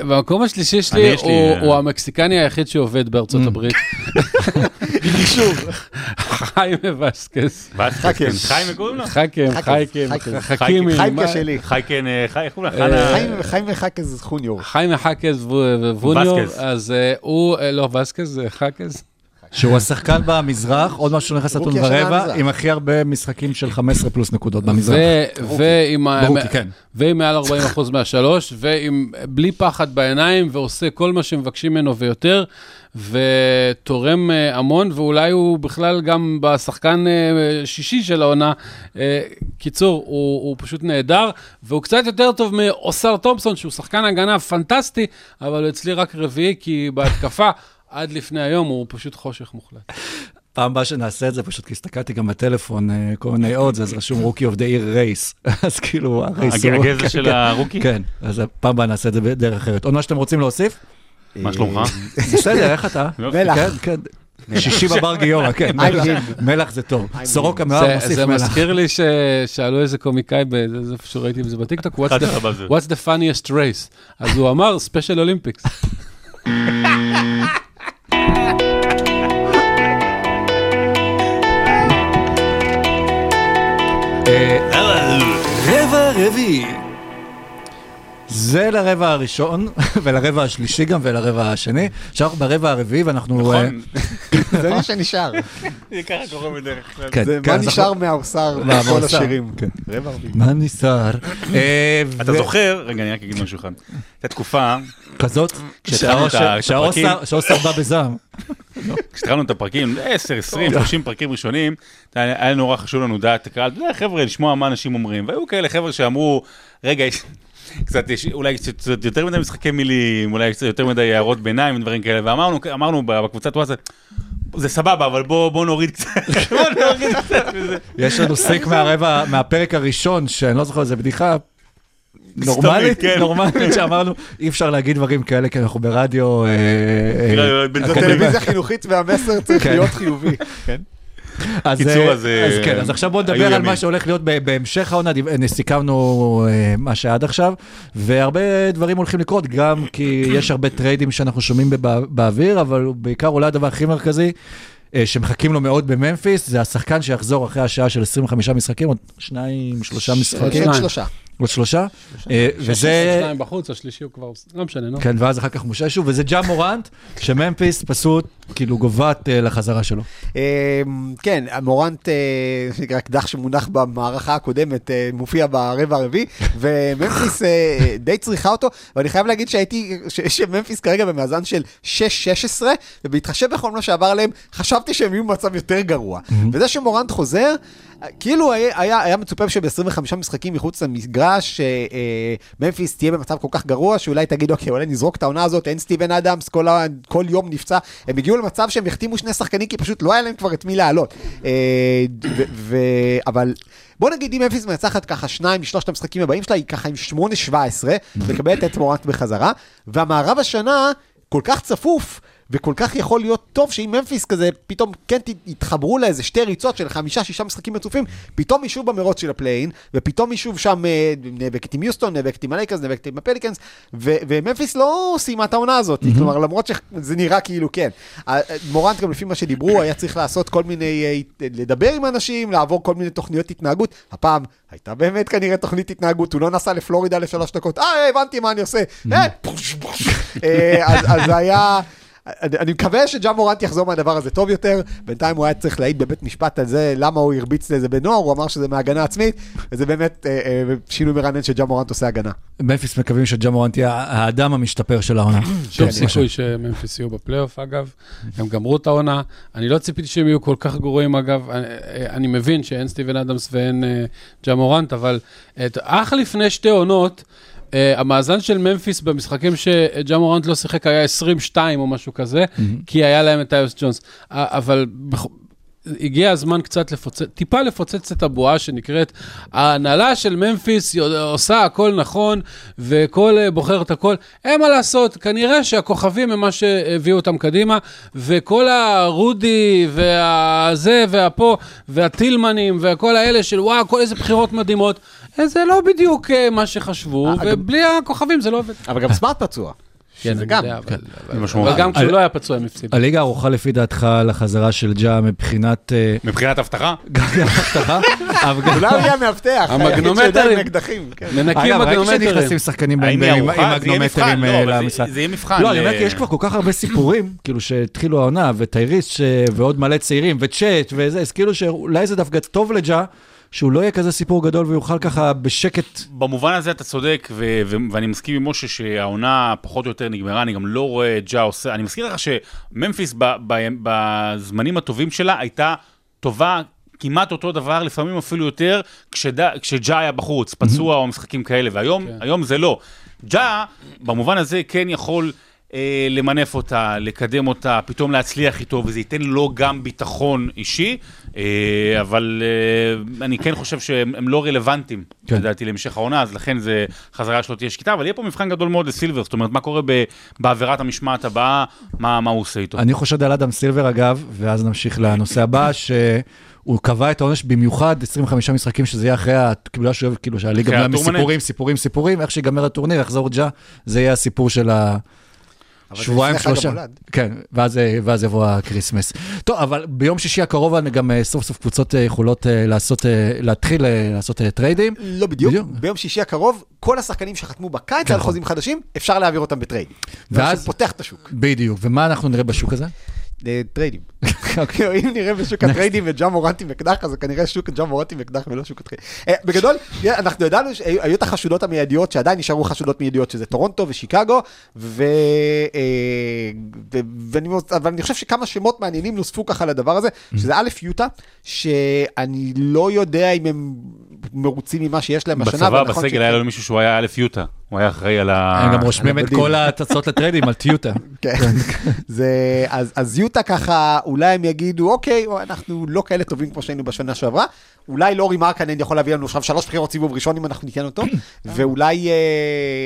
במקום השלישי שלי הוא- אה, הוא המקסיקני היחיד שעובד בארצות Mm. הברית. [laughs] חיימה וסקס. חיים, חיים קוראים לו? חכז, חייקים, חכז. חכימי. חיימקה שלי. חייקן, חי- איך קוראים לו? אה, חיים וחכז חוניור. חיימה חקז ו- ווניור. אז אה, הוא, לא, וסקז, זה חקז. שהוא השחקן במזרח, עוד משהו שנכנס רוקי לטון ורבע. עם הכי הרבה משחקים של 15 פלוס נקודות במזרח. ועם כן. ועם מעל 40% מהשלוש, ועם בלי פחד בעיניים, ועושה כל מה שמבקשים ממנו ויותר, ותורם אה, המון, ואולי הוא בכלל גם בשחקן אה, שישי של העונה. אה, קיצור, הוא, הוא פשוט נהדר, והוא קצת יותר טוב מאוסר תומפסון, שהוא שחקן הגנה פנטסטי, אבל הוא אצלי רק רביעי, כי בהתקפה, עד לפני היום, הוא פשוט חושך מוחלט. פעם הבאה שנעשה את זה, פשוט כי הסתכלתי גם בטלפון, אה, כל מיני עוד, אז רשום rookie of the year race. אז כאילו, ה race הוא... הגזע של ה rookie? כן, אז פעם הבאה נעשה את זה בדרך אחרת. עוד מה שאתם רוצים להוסיף? מה שלומך? בסדר, איך אתה? מלח. כן, כן. שישי בבר גיורא, כן. [laughs] I'm מלח. מלח זה טוב. סורוקה. מאוד זה, מוסיף זה מלח. מזכיר לי ששאלו איזה קומיקאי, זה איפה שראיתי את זה בטיקטוק, what's the funniest race? אז הוא אמר, Special Olympics. [laughs] רבע רביעי. זה לרבע הראשון, [laughs] ולרבע השלישי גם, ולרבע השני. עכשיו אנחנו ברבע הרביעי, ואנחנו... אה, נכון? [laughs] זה מה שנשאר. [laughs] זה ככה קורה בדרך כלל. כן, זה כן, מה נשאר מהאוסר מה- בכל השירים. כן. רבע רביעי. מה נסער? אה, אתה זוכר, רגע, אני רק אגיד משהו אחד. הייתה תקופה, כזאת, כשהתחלנו את ה- את שהאוסר הפרקים. שהאוסר בא בזעם. כשהתחלנו את הפרקים, 10, 20, 30 פרקים ראשונים, היה נורא חשוב לנו דעת הקהל, אתה יודע, חבר'ה, לשמוע מה אנשים אומרים. והיו כאלה חבר'ה שאמרו, רגע. קצת, יש אולי קצת קצת יותר מדי משחקי מילים, אולי קצת יותר מדי הערות ביניים ודברים כאלה, ואמרנו אמרנו בקבוצת וואטסאפ, זה סבבה, אבל בוא בוא נוריד קצת, [laughs] בוא נוריד קצת מזה. יש לנו סייק מהרבע, מהפרק הראשון, שאני לא זוכר איזה בדיחה. נורמלית, כן. נורמלית, שאמרנו, אי אפשר להגיד דברים כאלה, כי אנחנו ברדיו... אה, אה, בן זו טלוויזיה חינוכית והמסר צריך כן. להיות חיובי. אז, קיצור, אה, אז, אה, אז כן, אז עכשיו בואו נדבר על ימים. מה שהולך להיות בהמשך העונה, סיכמנו אה, מה שעד עכשיו, והרבה דברים הולכים לקרות, גם כי יש הרבה טריידים שאנחנו שומעים בבא- באוויר, אבל בעיקר אולי הדבר הכי מרכזי, שמחכים לו מאוד בממפיס, זה השחקן שיחזור אחרי השעה של 25 משחקים, עוד שניים, שלושה משחקים, שניים. שלושה. עוד שלושה, אה, וזה... שניים בחוץ, השלישי הוא כבר, לא משנה, נו. כן, ואז אחר כך משה שוב, וזה ג'ה מורנט, שממפיס פשוט כאילו גוועת אה, לחזרה שלו. אה, כן, מורנט, אה, שנקרא אקדח שמונח במערכה הקודמת, מופיע ברבע הרביעי, [laughs] וממפיס די צריכה אותו, ואני חייב להגיד שהייתי, שממפיס כרגע במאזן של 6-16, ובהתחשב בכל מה שעבר עליהם, חשבתי שהם יהיו במצב יותר גרוע. וזה שמורנט חוזר, כאילו היה, היה, היה מצופה שב-25 משחקים מחוץ למגרש, אה, אה, ממפיס תהיה במצב כל כך גרוע, שאולי תגיד, אוקיי, אולי נזרוק את העונה הזאת, אין סטיבן אדמס, כל, כל יום נפצע. הם הגיעו למצב שהם החתימו שני שחקנים, כי פשוט לא היה להם כבר את מי לעלות. אה, ו- ו- אבל בוא נגיד, אם ממפיס מנצחת ככה שניים משלושת המשחקים הבאים שלה, היא ככה עם 8-17, מקבלת את מורנט בחזרה, והמערב השנה כל כך צפוף. וכל כך יכול להיות טוב שאם ממפיס כזה, פתאום כן יתחברו לאיזה שתי ריצות של חמישה-שישה משחקים רצופים, פתאום יישוב במרוץ של ה play-in, ופתאום יישוב שם אה, נאבקת עם יוסטון, נאבקת עם הלייקרס, נאבקת עם הפליקנס, וממפיס לא סיימה את העונה הזאת, כלומר למרות שזה נראה כאילו כן. מורנט גם לפי מה שדיברו, היה צריך לעשות כל מיני, אה, לדבר עם אנשים, לעבור כל מיני תוכניות התנהגות, הפעם הייתה באמת כנראה תוכנית התנהגות, הוא לא נסע לפלורידה לשלוש דקות, אה, הבנתי מה אני עושה, אה, אז זה היה... אני אני מקווה שג'ה מורנט יחזור מהדבר הזה טוב יותר, בינתיים הוא היה צריך להעיד בבית משפט על זה, למה הוא הרביץ לזה בנוער, הוא אמר שזה מהגנה עצמית, וזה באמת אה, אה, שינוי מרענן שג'ה מורנט עושה הגנה. ממפיס מקווים שג'ה מורנט יהיה האדם המשתפר של העונה. שום סיכוי שממפיס יהיו בפלייאוף, אגב. הם גמרו את העונה. אני לא ציפיתי שהם יהיו כל כך גרועים, אגב. אני, אני מבין שאין סטיבן אדמס ואין אה, ג'ה מורנט, אבל את, אך לפני שתי עונות, המאזן של ממפיס במשחקים שג'ה מורנט לא שיחק היה 22 או משהו כזה, כי היה להם את איוס ג'ונס. Uh, אבל הגיע הזמן קצת לפוצץ, טיפה לפוצץ את הבועה שנקראת, ההנהלה של ממפיס עושה הכל נכון, וכל אה, בוחר את הכל. אין מה לעשות, כנראה שהכוכבים הם מה שהביאו אותם קדימה, וכל הרודי, והזה, והפה, והטילמנים, וכל האלה של וואו, כל איזה בחירות מדהימות, אה, זה לא בדיוק אה, מה שחשבו, ובלי הכוכבים זה לא עובד. אבל גם סמארט פצוע. כן, שזה גם. יודע, אבל- גם כשהוא לא היה פצוע הם הפסידו. הליגה ערוכה לפי דעתך לחזרה של ג'ה מבחינת... אה, מבחינת אבטחה? גם [laughs] אבל גם... אולי הוא יהיה המאבטח, היחיד שיודע המגנומטרים. כן. מנקים אגב, ראיתי מגנומטרים. שנכנסים שחקנים עם- יהיה מגנומטרים לא, אה, למשחק. זה יהיה מבחן. לא, אני אומר, כי יש כבר כל כך הרבה סיפורים, [laughs] כאילו שהתחילו העונה, וטייריס ש- ועוד מלא צעירים, וצ'אט וזה, אז כאילו שאולי זה דווקא טוב לג'ה, שהוא לא יהיה כזה סיפור גדול ויוכל ככה בשקט. במובן הזה אתה צודק, ו- ו- ואני מסכים עם משה שהעונה פחות או יותר נגמרה, אני גם לא רואה את ג'ה עושה, אני מזכיר לך שממפיס ב- ב- בזמנים הטובים שלה הייתה טובה. כמעט אותו דבר, לפעמים אפילו יותר, כשד- כשג'ה היה בחוץ, פצוע או משחקים כאלה, והיום כן. זה לא. ג'ה, במובן הזה, כן יכול אה, למנף אותה, לקדם אותה, פתאום להצליח איתו, וזה ייתן לו גם ביטחון אישי, אה, אבל אה, אני כן חושב שהם הם לא רלוונטיים, כן. לדעתי, להמשך העונה, אז לכן זה חזרה שלו תהיה שקטה, אבל יהיה פה מבחן גדול מאוד לסילבר, זאת אומרת, מה קורה ב- בעבירת המשמעת הבאה, מה, מה הוא עושה איתו. אני חושד על אדם סילבר, אגב, ואז נמשיך לנושא הבא, שהוא קבע את העונש במיוחד 25 משחקים, שזה יהיה אחרי, כאילו, שהוא אוהב, כאילו, שהליגה הטורנמנט. מסיפורים, סיפורים, סיפורים, איך שיגמר הטורניר, יחזור ג'ה, זה יהיה הסיפור של ה... שבועיים, שלושה. כן, ואז, ואז יבוא ה Christmas. טוב, אבל ביום שישי הקרוב אני גם אה, סוף סוף קבוצות אה, יכולות אה, לעשות, אה, להתחיל אה, לעשות אה, טריידים. לא בדיוק, בדיוק. ביום שישי הקרוב, כל השחקנים שחתמו בקיץ כן, על נכון. חוזים חדשים, אפשר להעביר אותם בטרייד. ואז פותח את השוק. בדיוק, ומה אנחנו נראה בשוק הזה? אה, טריידים. [laughs] אם נראה בשוק הטריידים וג'ה מורנט והאקדח, אז זה כנראה שוק ג'ה מורנט והאקדח ולא שוק הטריידים. אה, בגדול, אנחנו ידענו שהיו את החשודות המיידיות, שעדיין נשארו חשודות מיידיות, שזה טורונטו ושיקגו. אה, אבל אני חושב שכמה שמות מעניינים נוספו ככה לדבר הזה, שזה א', יוטה, שאני לא יודע אם הם מרוצים ממה שיש להם השנה. בצבא, ונכון בסגל, היה לו מישהו שהוא היה א' יוטה, הוא היה אחראי על ה... הם גם רושמים את. כל התוצאות לטריידים על טיוטה. [laughs] כן. זה, אז, אז יוטה ככה, אולי הם יגידו, אוקיי, אנחנו לא כאלה טובים כמו שהיינו בשנה שעברה. אולי לורי מרקנן יכול להביא לנו עכשיו שלוש בחירות סיבוב ראשון אם אנחנו ניתן אותו, ואולי אה,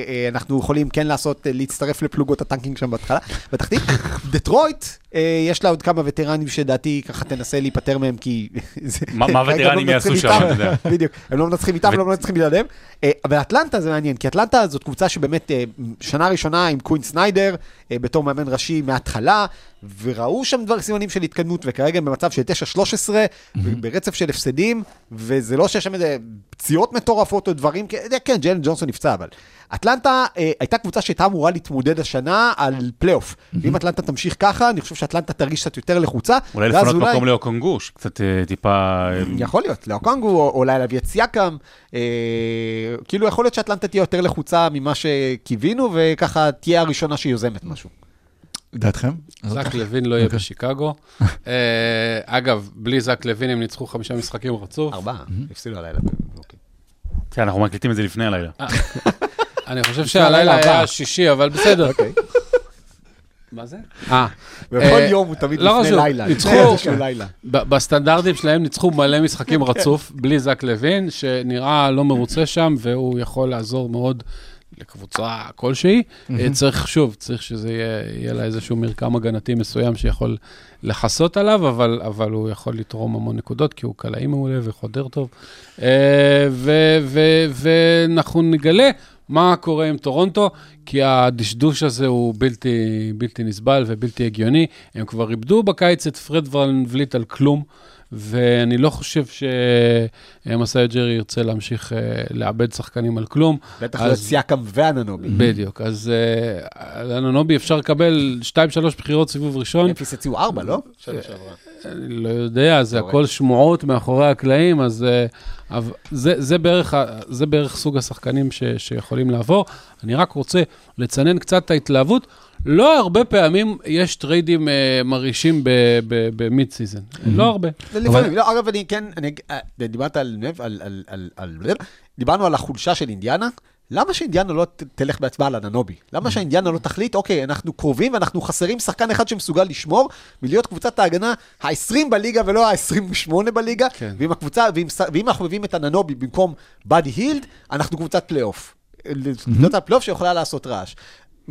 אה, אנחנו יכולים כן לעשות, אה, להצטרף לפלוגות ה tanking שם בהתחלה, בתחתית. [laughs] דטרויט, אה, יש לה עוד כמה וטרנים שלדעתי ככה תנסה להיפטר מהם, כי... [laughs] זה- מה- לא יעשו מנצחים שם. אתה יודע. בדיוק, הם לא מנצחים איתם, לא מנצחים בלעדיהם. אה, אבל אטלנטה זה מעניין, כי אטלנטה זאת קבוצה שבאמת אה, שנה ראשונה עם קווין סניידר, אה, בתור מאמן ראשי מההתחלה, וראו שם דבר סימנים של התקדמות, וכרגע הם במצב של 9-13, ברצף של הפסדים, וזה לא שיש שם איזה פציעות מטורפות או דברים, כ- כן, ג'לן ג'ונסון נפצע, אבל אטלנטה אה, הייתה קבוצה שהייתה אמורה להתמודד השנה על פלייאוף. ואם אטלנטה תמשיך ככה, אני חושב שאטלנטה תרגיש קצת יותר לחוצה. אולי לפנות מקום לאוקונגוש, קצת אה, טיפה... אה, יכול להיות, לאוקונגו, או אולי להביא את סיאקם. אה, כאילו, יכול להיות שאטלנטה תהיה יותר לחוצה ממה שקיווינו, וככה תהיה הראשונה שיוזמת משהו. דעתכם? זק לוין לא יהיה אוקיי. בשיקגו. אה, אגב, בלי זק לוין הם ניצחו חמישה משחקים רצוף. ארבעה, הפסידו הלילה. אוקיי. כן, אנחנו מקליטים את זה לפני הלילה. [laughs] אני חושב [laughs] שהלילה היה הבא. השישי, אבל בסדר. אוקיי. [laughs] מה זה? אה, אה, יום הוא תמיד לא לפני לילה. ניצחו-. ב- בסטנדרטים שלהם ניצחו מלא משחקים רצוף, בלי זק לוין, שנראה לא מרוצה שם, והוא יכול לעזור מאוד לקבוצה כלשהי. אה, צריך, שוב, צריך שזה יהיה, יהיה לה איזשהו מרקם הגנתי מסוים שיכול לכסות עליו, אבל, אבל הוא יכול לתרום המון נקודות, כי הוא קלעי מעולה וחודר טוב. אה, ואנחנו נגלה מה קורה עם טורונטו, כי הדשדוש הזה הוא בלתי, בלתי נסבל ובלתי הגיוני. הם כבר איבדו בקיץ את פרד ון וליט על כלום, ואני לא חושב שמסאי יוג'ירי ירצה להמשיך אה, לאבד שחקנים על כלום. בטח אז- לא את סיאקם ואננובי. בדיוק, אז אה, אננובי אפשר לקבל 2-3 בחירות סיבוב ראשון. אפס הציעו ארבע, לא? שנה שעברה. אני לא יודע, זה. הכל שמועות מאחורי הקלעים, אז אה, זה, זה, בערך, זה בערך סוג השחקנים ש, שיכולים לעבור. אני רק רוצה לצנן קצת את ההתלהבות. לא הרבה פעמים יש טריידים אה, מרעישים ב mid season. לא הרבה. זה לפעמים, לא, אגב, אני כן, אני, אה, דיברת על, על, על, על, על, דיברנו על החולשה של אינדיאנה, למה שאינדיאנה לא ת- תלך בעצמה על אננובי? למה שאינדיאנה לא תחליט, אוקיי, אנחנו קרובים ואנחנו חסרים שחקן אחד שמסוגל לשמור מלהיות קבוצת ההגנה ה-20 בליגה ולא ה-28 בליגה, כן. ואם הקבוצה, ואם, ס- ואם אנחנו מביאים את אננובי במקום באדי הילד, אנחנו קבוצת פלייאוף. קבוצת פלייאוף שיכולה לעשות רעש.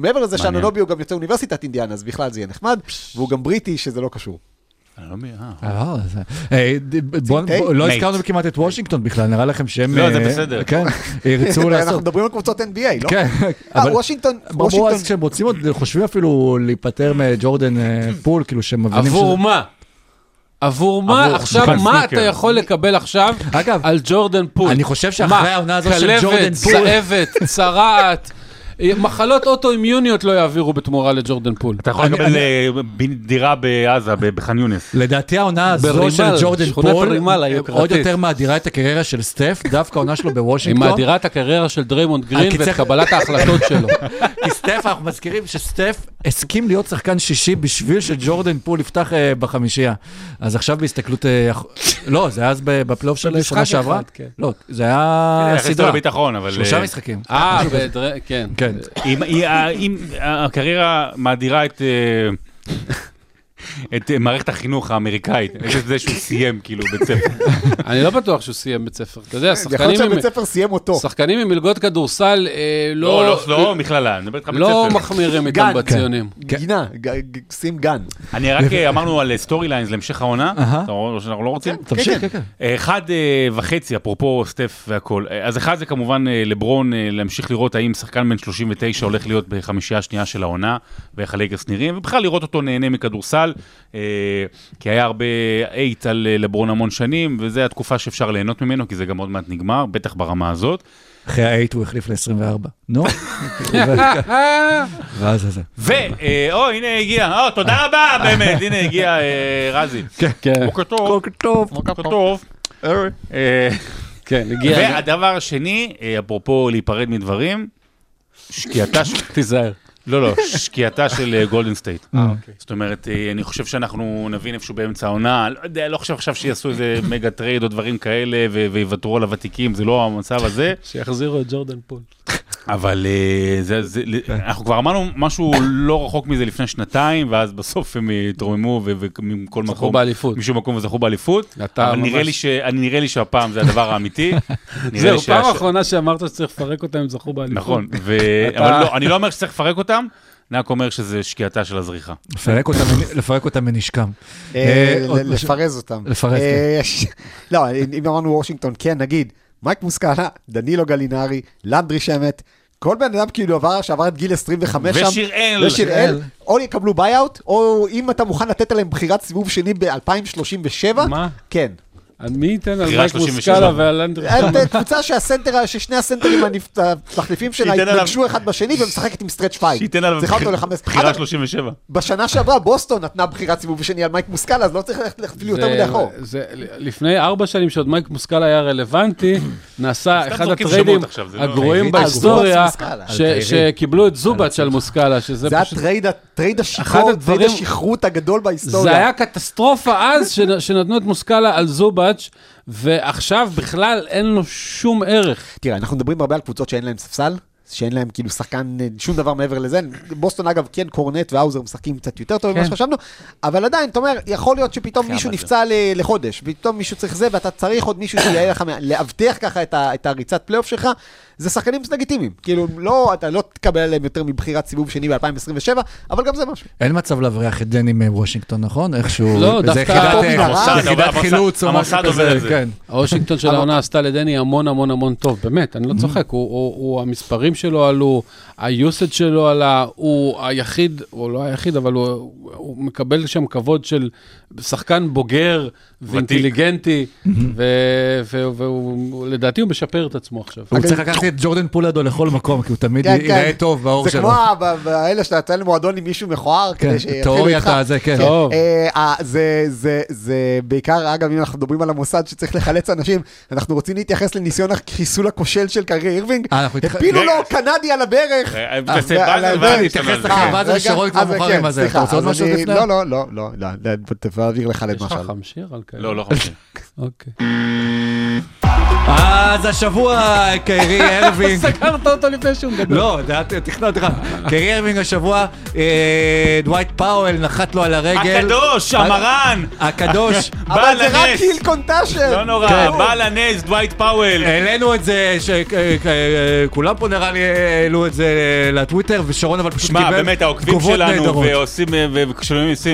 מעבר לזה. שאננובי הוא גם יוצא אוניברסיטת אינדיאנה, אז בכלל זה יהיה נחמד, והוא גם בריטי, שזה לא קשור. אני לא מבין, אה. הזכרנו כמעט את וושינגטון בכלל, נראה לכם שהם... לא, זה אה, בסדר. כן, [laughs] ירצו אנחנו לעשות. מדברים על קבוצות NBA, לא? כן, אה, אבל... וושינגטון, ברור, אז כשהם רוצים חושבים אפילו להיפטר מג'ורדן אה, פול, כאילו שהם מבינים עבור מה? עבור מה? עכשיו, מה. אתה יכול לקבל עכשיו על ג'ורדן פול? אני חושב שאחרי העונה הזו של כלבת, ג'ורדן פול- זאבת, צרעת, מחלות אוטואימיוניות לא יעבירו בתמורה לג'ורדן פול. אתה יכול לקבל אה, דירה בעזה, בח'אן יונס. לדעתי העונה הזו של ג'ורדן פול. עוד יותר מאדירה את הקריירה של סטף, דווקא העונה שלו היא בוושינגטון. מאדירה את הקריירה של דריימונד גרין כי ואת קבלת ההחלטות שלו. [laughs] כי סטף, אנחנו מזכירים שסטף הסכים להיות שחקן שישי בשביל שג'ורדן פול יפתח אה, בחמישייה. אז עכשיו בהסתכלות... אה, לא, זה היה אז בפלייאוף של שנה שעברה. כן. לא, זה היה סדרה. שלושה אה, משחקים. אה, בדר- כן. כן. אם- אם הקריירה מאדירה את... את אה, מערכת החינוך האמריקאית, את זה שהוא סיים כאילו בית ספר. [laughs] אני לא בטוח שהוא סיים בית ספר. אתה יודע, יכול להיות שחקנים שהבית ספר סיים אותו. שחקנים עם מלגות כדורסל אה, לא, לא... לא, לא מכללה, אני מדבר איתך בית לא ספר. מחמירים איתם בציונים. גינה, ג- ג- שים גן. אני רק אה, אמרנו על סטורי ליינס להמשך העונה, אהה. אתה רואה שאנחנו לא רוצים? תמשיך, כן, כן. אה, אחד וחצי, אפרופו סטף והכל. אה, אז אחד זה כמובן לברון, להמשיך לראות האם שחקן בן 39 הולך להיות בחמישייה השנייה של העונה, ואיך הליגרס נראים, ובכלל לראות אותו נהנה מכדורסל, כי היה הרבה אייט על אה, לברון המון שנים, וזו התקופה שאפשר ליהנות ממנו, כי זה גם עוד מעט נגמר, בטח ברמה הזאת. אחרי האייט הוא החליף ל-24. נו. [laughs] ואז זה. ו... אה, או, הנה הגיע, או, תודה רבה, באמת, הנה הגיע אה, רזי. כן, בוקר טוב. בוקר טוב. בוקר טוב. אה, כן, הגיע... והדבר השני, אה, אפרופו להיפרד מדברים, שקיעתה, ש- תיזהר. לא, לא, שקיעתה של אה, גולדן סטייט. אוקיי. זאת אומרת, אה, אני חושב שאנחנו נבין איפשהו באמצע העונה, לא יודע, לא חושב עכשיו שיעשו איזה [laughs] mega trade או דברים כאלה ויוותרו על הוותיקים, זה לא המצב הזה, שיחזירו את ג'ורדן פול. אבל אה, זה, זה, אנחנו כבר אמרנו משהו לא רחוק מזה לפני שנתיים, ואז בסוף הם התרוממו ו- ומכל זכו מקום, באליפות. משום מקום וזכו באליפות, אתה אבל נראה ממש- לי, ש, אני- נראה לי שהפעם זה הדבר האמיתי. [laughs] נראה זהו, פעם שהש- האחרונה שאמרת שצריך לפרק אותם, הם זכו באליפות. נכון, ו... אתה- אבל לא, אני לא אומר שצריך לפרק אותם, אני רק אומר שזה שקיעתה של הזריחה. לפרק אותם מנשקם. אה, אה? לפרז אותם. לפרז, אה, ש- לא, אם אמרנו וושינגטון, כן, נגיד, מייק מוסקאלה, דנילו גלינרי, לנדרי שמט, כל בן אדם כאילו עבר, שעבר את גיל 25 שם, ושיראל. ושיראל, או יקבלו buyout, או אם אתה מוכן לתת עליהם בחירת סיבוב שני ב-2037, מה? כן. מי ייתן על מייק 37. מוסקאלה ועל אנדרי? אה, קבוצה שהסנטר, ששני הסנטרים המחליפים שלה התנגשו אחד בשני ומשחקת עם stretch five. שייתן עליו. בחירה אגב, 37. בשנה שעברה בוסטון נתנה בחירת סיבוב שני על מייק מוסקאלה, אז לא צריך ללכת אפילו יותר מדי אחור. זה, לפני ארבע שנים שעוד מייק מוסקאלה היה רלוונטי, [coughs] נעשה אחד הטריידים זה לא- הגרועים בהיסטוריה. שקיבלו את זובץ' על מוסקאלה, שזה זה פשוט... הטרייד, הטרייד השכרות הגדול בהיסטוריה. זה היה קטסטרופה אז שנ- שנתנו את מוסקאלה על זובץ', ועכשיו בכלל אין לו שום ערך. תראה, אנחנו מדברים הרבה על קבוצות שאין להם ספסל, שאין להם כאילו שחקן, אה, שום דבר מעבר לזה. בוסטון אגב, כן, קורנט והאוזר משחקים קצת יותר טוב ממה כן. שחשבנו, אבל עדיין, אתה אומר, יכול להיות שפתאום מישהו. נפצע ל- לחודש, פתאום מישהו צריך זה, ואתה צריך עוד מישהו שיהיה לך, לאבטח ככה את ה- את הריצת פלייאוף שלך, זה שחקנים לגיטימיים. כאילו, לא, אתה לא תקבל עליהם יותר מבחירת סיבוב שני ב-2027, אבל גם זה משהו. אין מצב להבריח את דני מוושינגטון, נכון? איכשהו... לא, זה דווקא- מנהרה. יחידת חילוץ או משהו כזה, זה. כן. וושינגטון של העונה עשתה לדני המון המון המון טוב, באמת, אני לא צוחק, הוא, הוא, הוא, המספרים שלו עלו, היוסד שלו עלה, הוא היחיד, הוא לא היחיד, אבל הוא, הוא מקבל שם כבוד של שחקן בוגר ואינטליגנטי, ו- ו- והוא, לדעתי הוא משפר את עצמו עכשיו. הוא צריך לקחת את ג'ורדן פולדו לכל מקום, כי הוא תמיד כן, ייראה כן. טוב באור זה שלו. כמו ה- ב- באלה שאתה יוצא למועדון עם מישהו מכוער, כן, כדי שיתחילו תיאוריית איתך. הזה, כן. אה, זה, זה, זה בעיקר, אגב, אם אנחנו מדברים על המוסד שצריך לחלץ אנשים, אנחנו רוצים להתייחס לניסיון החיסול הכושל של קרי אירווינג. אה, הפילו. לו קנדי על הברך. אה, אה, ואז- אה, רגע, שרוי כבר מאוחר כן, עם הזה. אתה רוצה עוד משהו אני- לפני? לא, לא, לא, לא, לא, תעביר לך יש למשל. לך חמשיר על כאלה? לא, לא חושב. אוקיי. אז השבוע קיירי [laughs] ארווינג, סגרת אותו לפני שהוא מדבר. לא, תכנון לך. קיירי ארווינג השבוע, אה, דווייט פאוול נחת לו על הרגל. הקדוש, המרן, הקדוש. [laughs] אבל זה רק. קיל קונטאשן. לא נורא, כן. בעל הנס, דווייט פאוול. העלינו את זה, שכולם פה נראה לי העלו את זה לטוויטר, ושרון אבל פשוט קיבל שמע, באמת, העוקבים תגובות שלנו, נהדרות. ועושים, אה,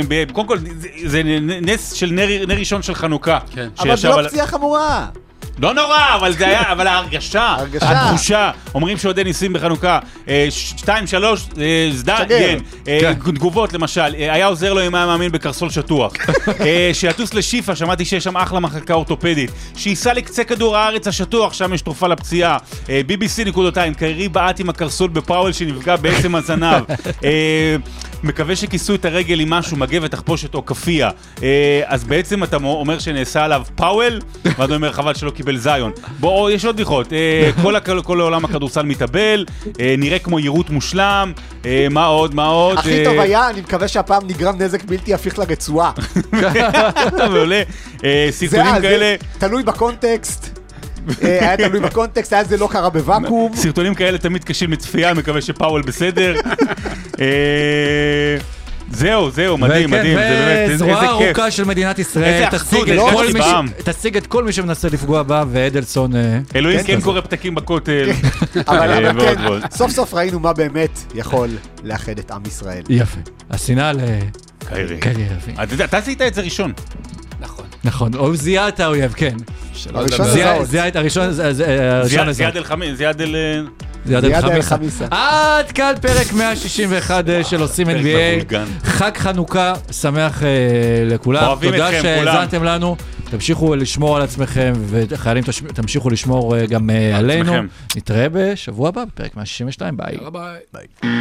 ב- קודם כל, זה- נס של נר ראשון של חנוכה. כן. אבל זה לא פציעה חמורה. לא נורא, אבל זה היה, אבל ההרגשה. התחושה, אומרים שעוד אין ניסים בחנוכה. אה, ש- שתיים, שלוש, אה, שגר. כן. אה, כן. תגובות למשל, אה, היה עוזר לו אם היה מאמין בקרסול שטוח. [laughs] אה, שיטוס לשיפא, שמעתי שיש שם אחלה מחלקה אורתופדית. שייסע לקצה כדור הארץ השטוח, שם יש תרופה לפציעה. אה, BBC נקודתיים, קיירי בעט עם הקרסול בפאוול שנפגע בעצם הזנב. [laughs] אה, מקווה שכיסו את הרגל עם משהו, מגבת, תחפושת או כאפיה. אה, אז בעצם אתה אומר שנעשה עליו פאוול, [laughs] ואתה אומר חבל שלא קיבל זיון. בואו, יש עוד בדיחות. אה, [laughs] כל, הכ- כל עולם הכדורסל מתאבל, אה, נראה כמו יירוט מושלם, מה עוד, מה עוד? הכי טוב היה, אני מקווה שהפעם נגרם נזק בלתי הפיך לרצועה. [laughs] מעולה. זה סרטונים כאלה, תלוי בקונטקסט. אה, היה תלוי בקונטקסט, היה זה לא קרה בוואקום. סרטונים כאלה תמיד קשים לצפייה, מקווה שפאוול בסדר. [laughs] אה, זהו, זהו, מדהים, מדהים, זה באמת, איזה כיף. ארוכה של מדינת ישראל תשיג את כל מי ש- בעם. תשיג את כל מי שמנסה לפגוע בה, ואדלסון... אה, אלוהים כן, כן זה- קורא פתקים בכותל. [laughs] אבל אה, אבל כן. סוף סוף ראינו מה באמת יכול לאחד את עם ישראל. יפה. השנאה קיירי. ארווינג. אתה יודע, אתה עשית את זה ראשון. נכון. הוא זיהה את האויב, כן. זיהה- את הראשון, הזה. זיאד אל-חמיס, זיאד אל... אה, זיהה זיהה את אל חמיסה. חמיסה. עד כאן פרק 161 אה, של עושים NBA. חג חנוכה שמח אה, לכולם. אוהבים תודה אתכם, שהאזנתם לנו. תמשיכו לשמור על עצמכם, וחיילים תמשיכו לשמור אה, גם אה, על עלינו. נתראה בשבוע הבא בפרק 162, ביי. יאללה ביי. ביי.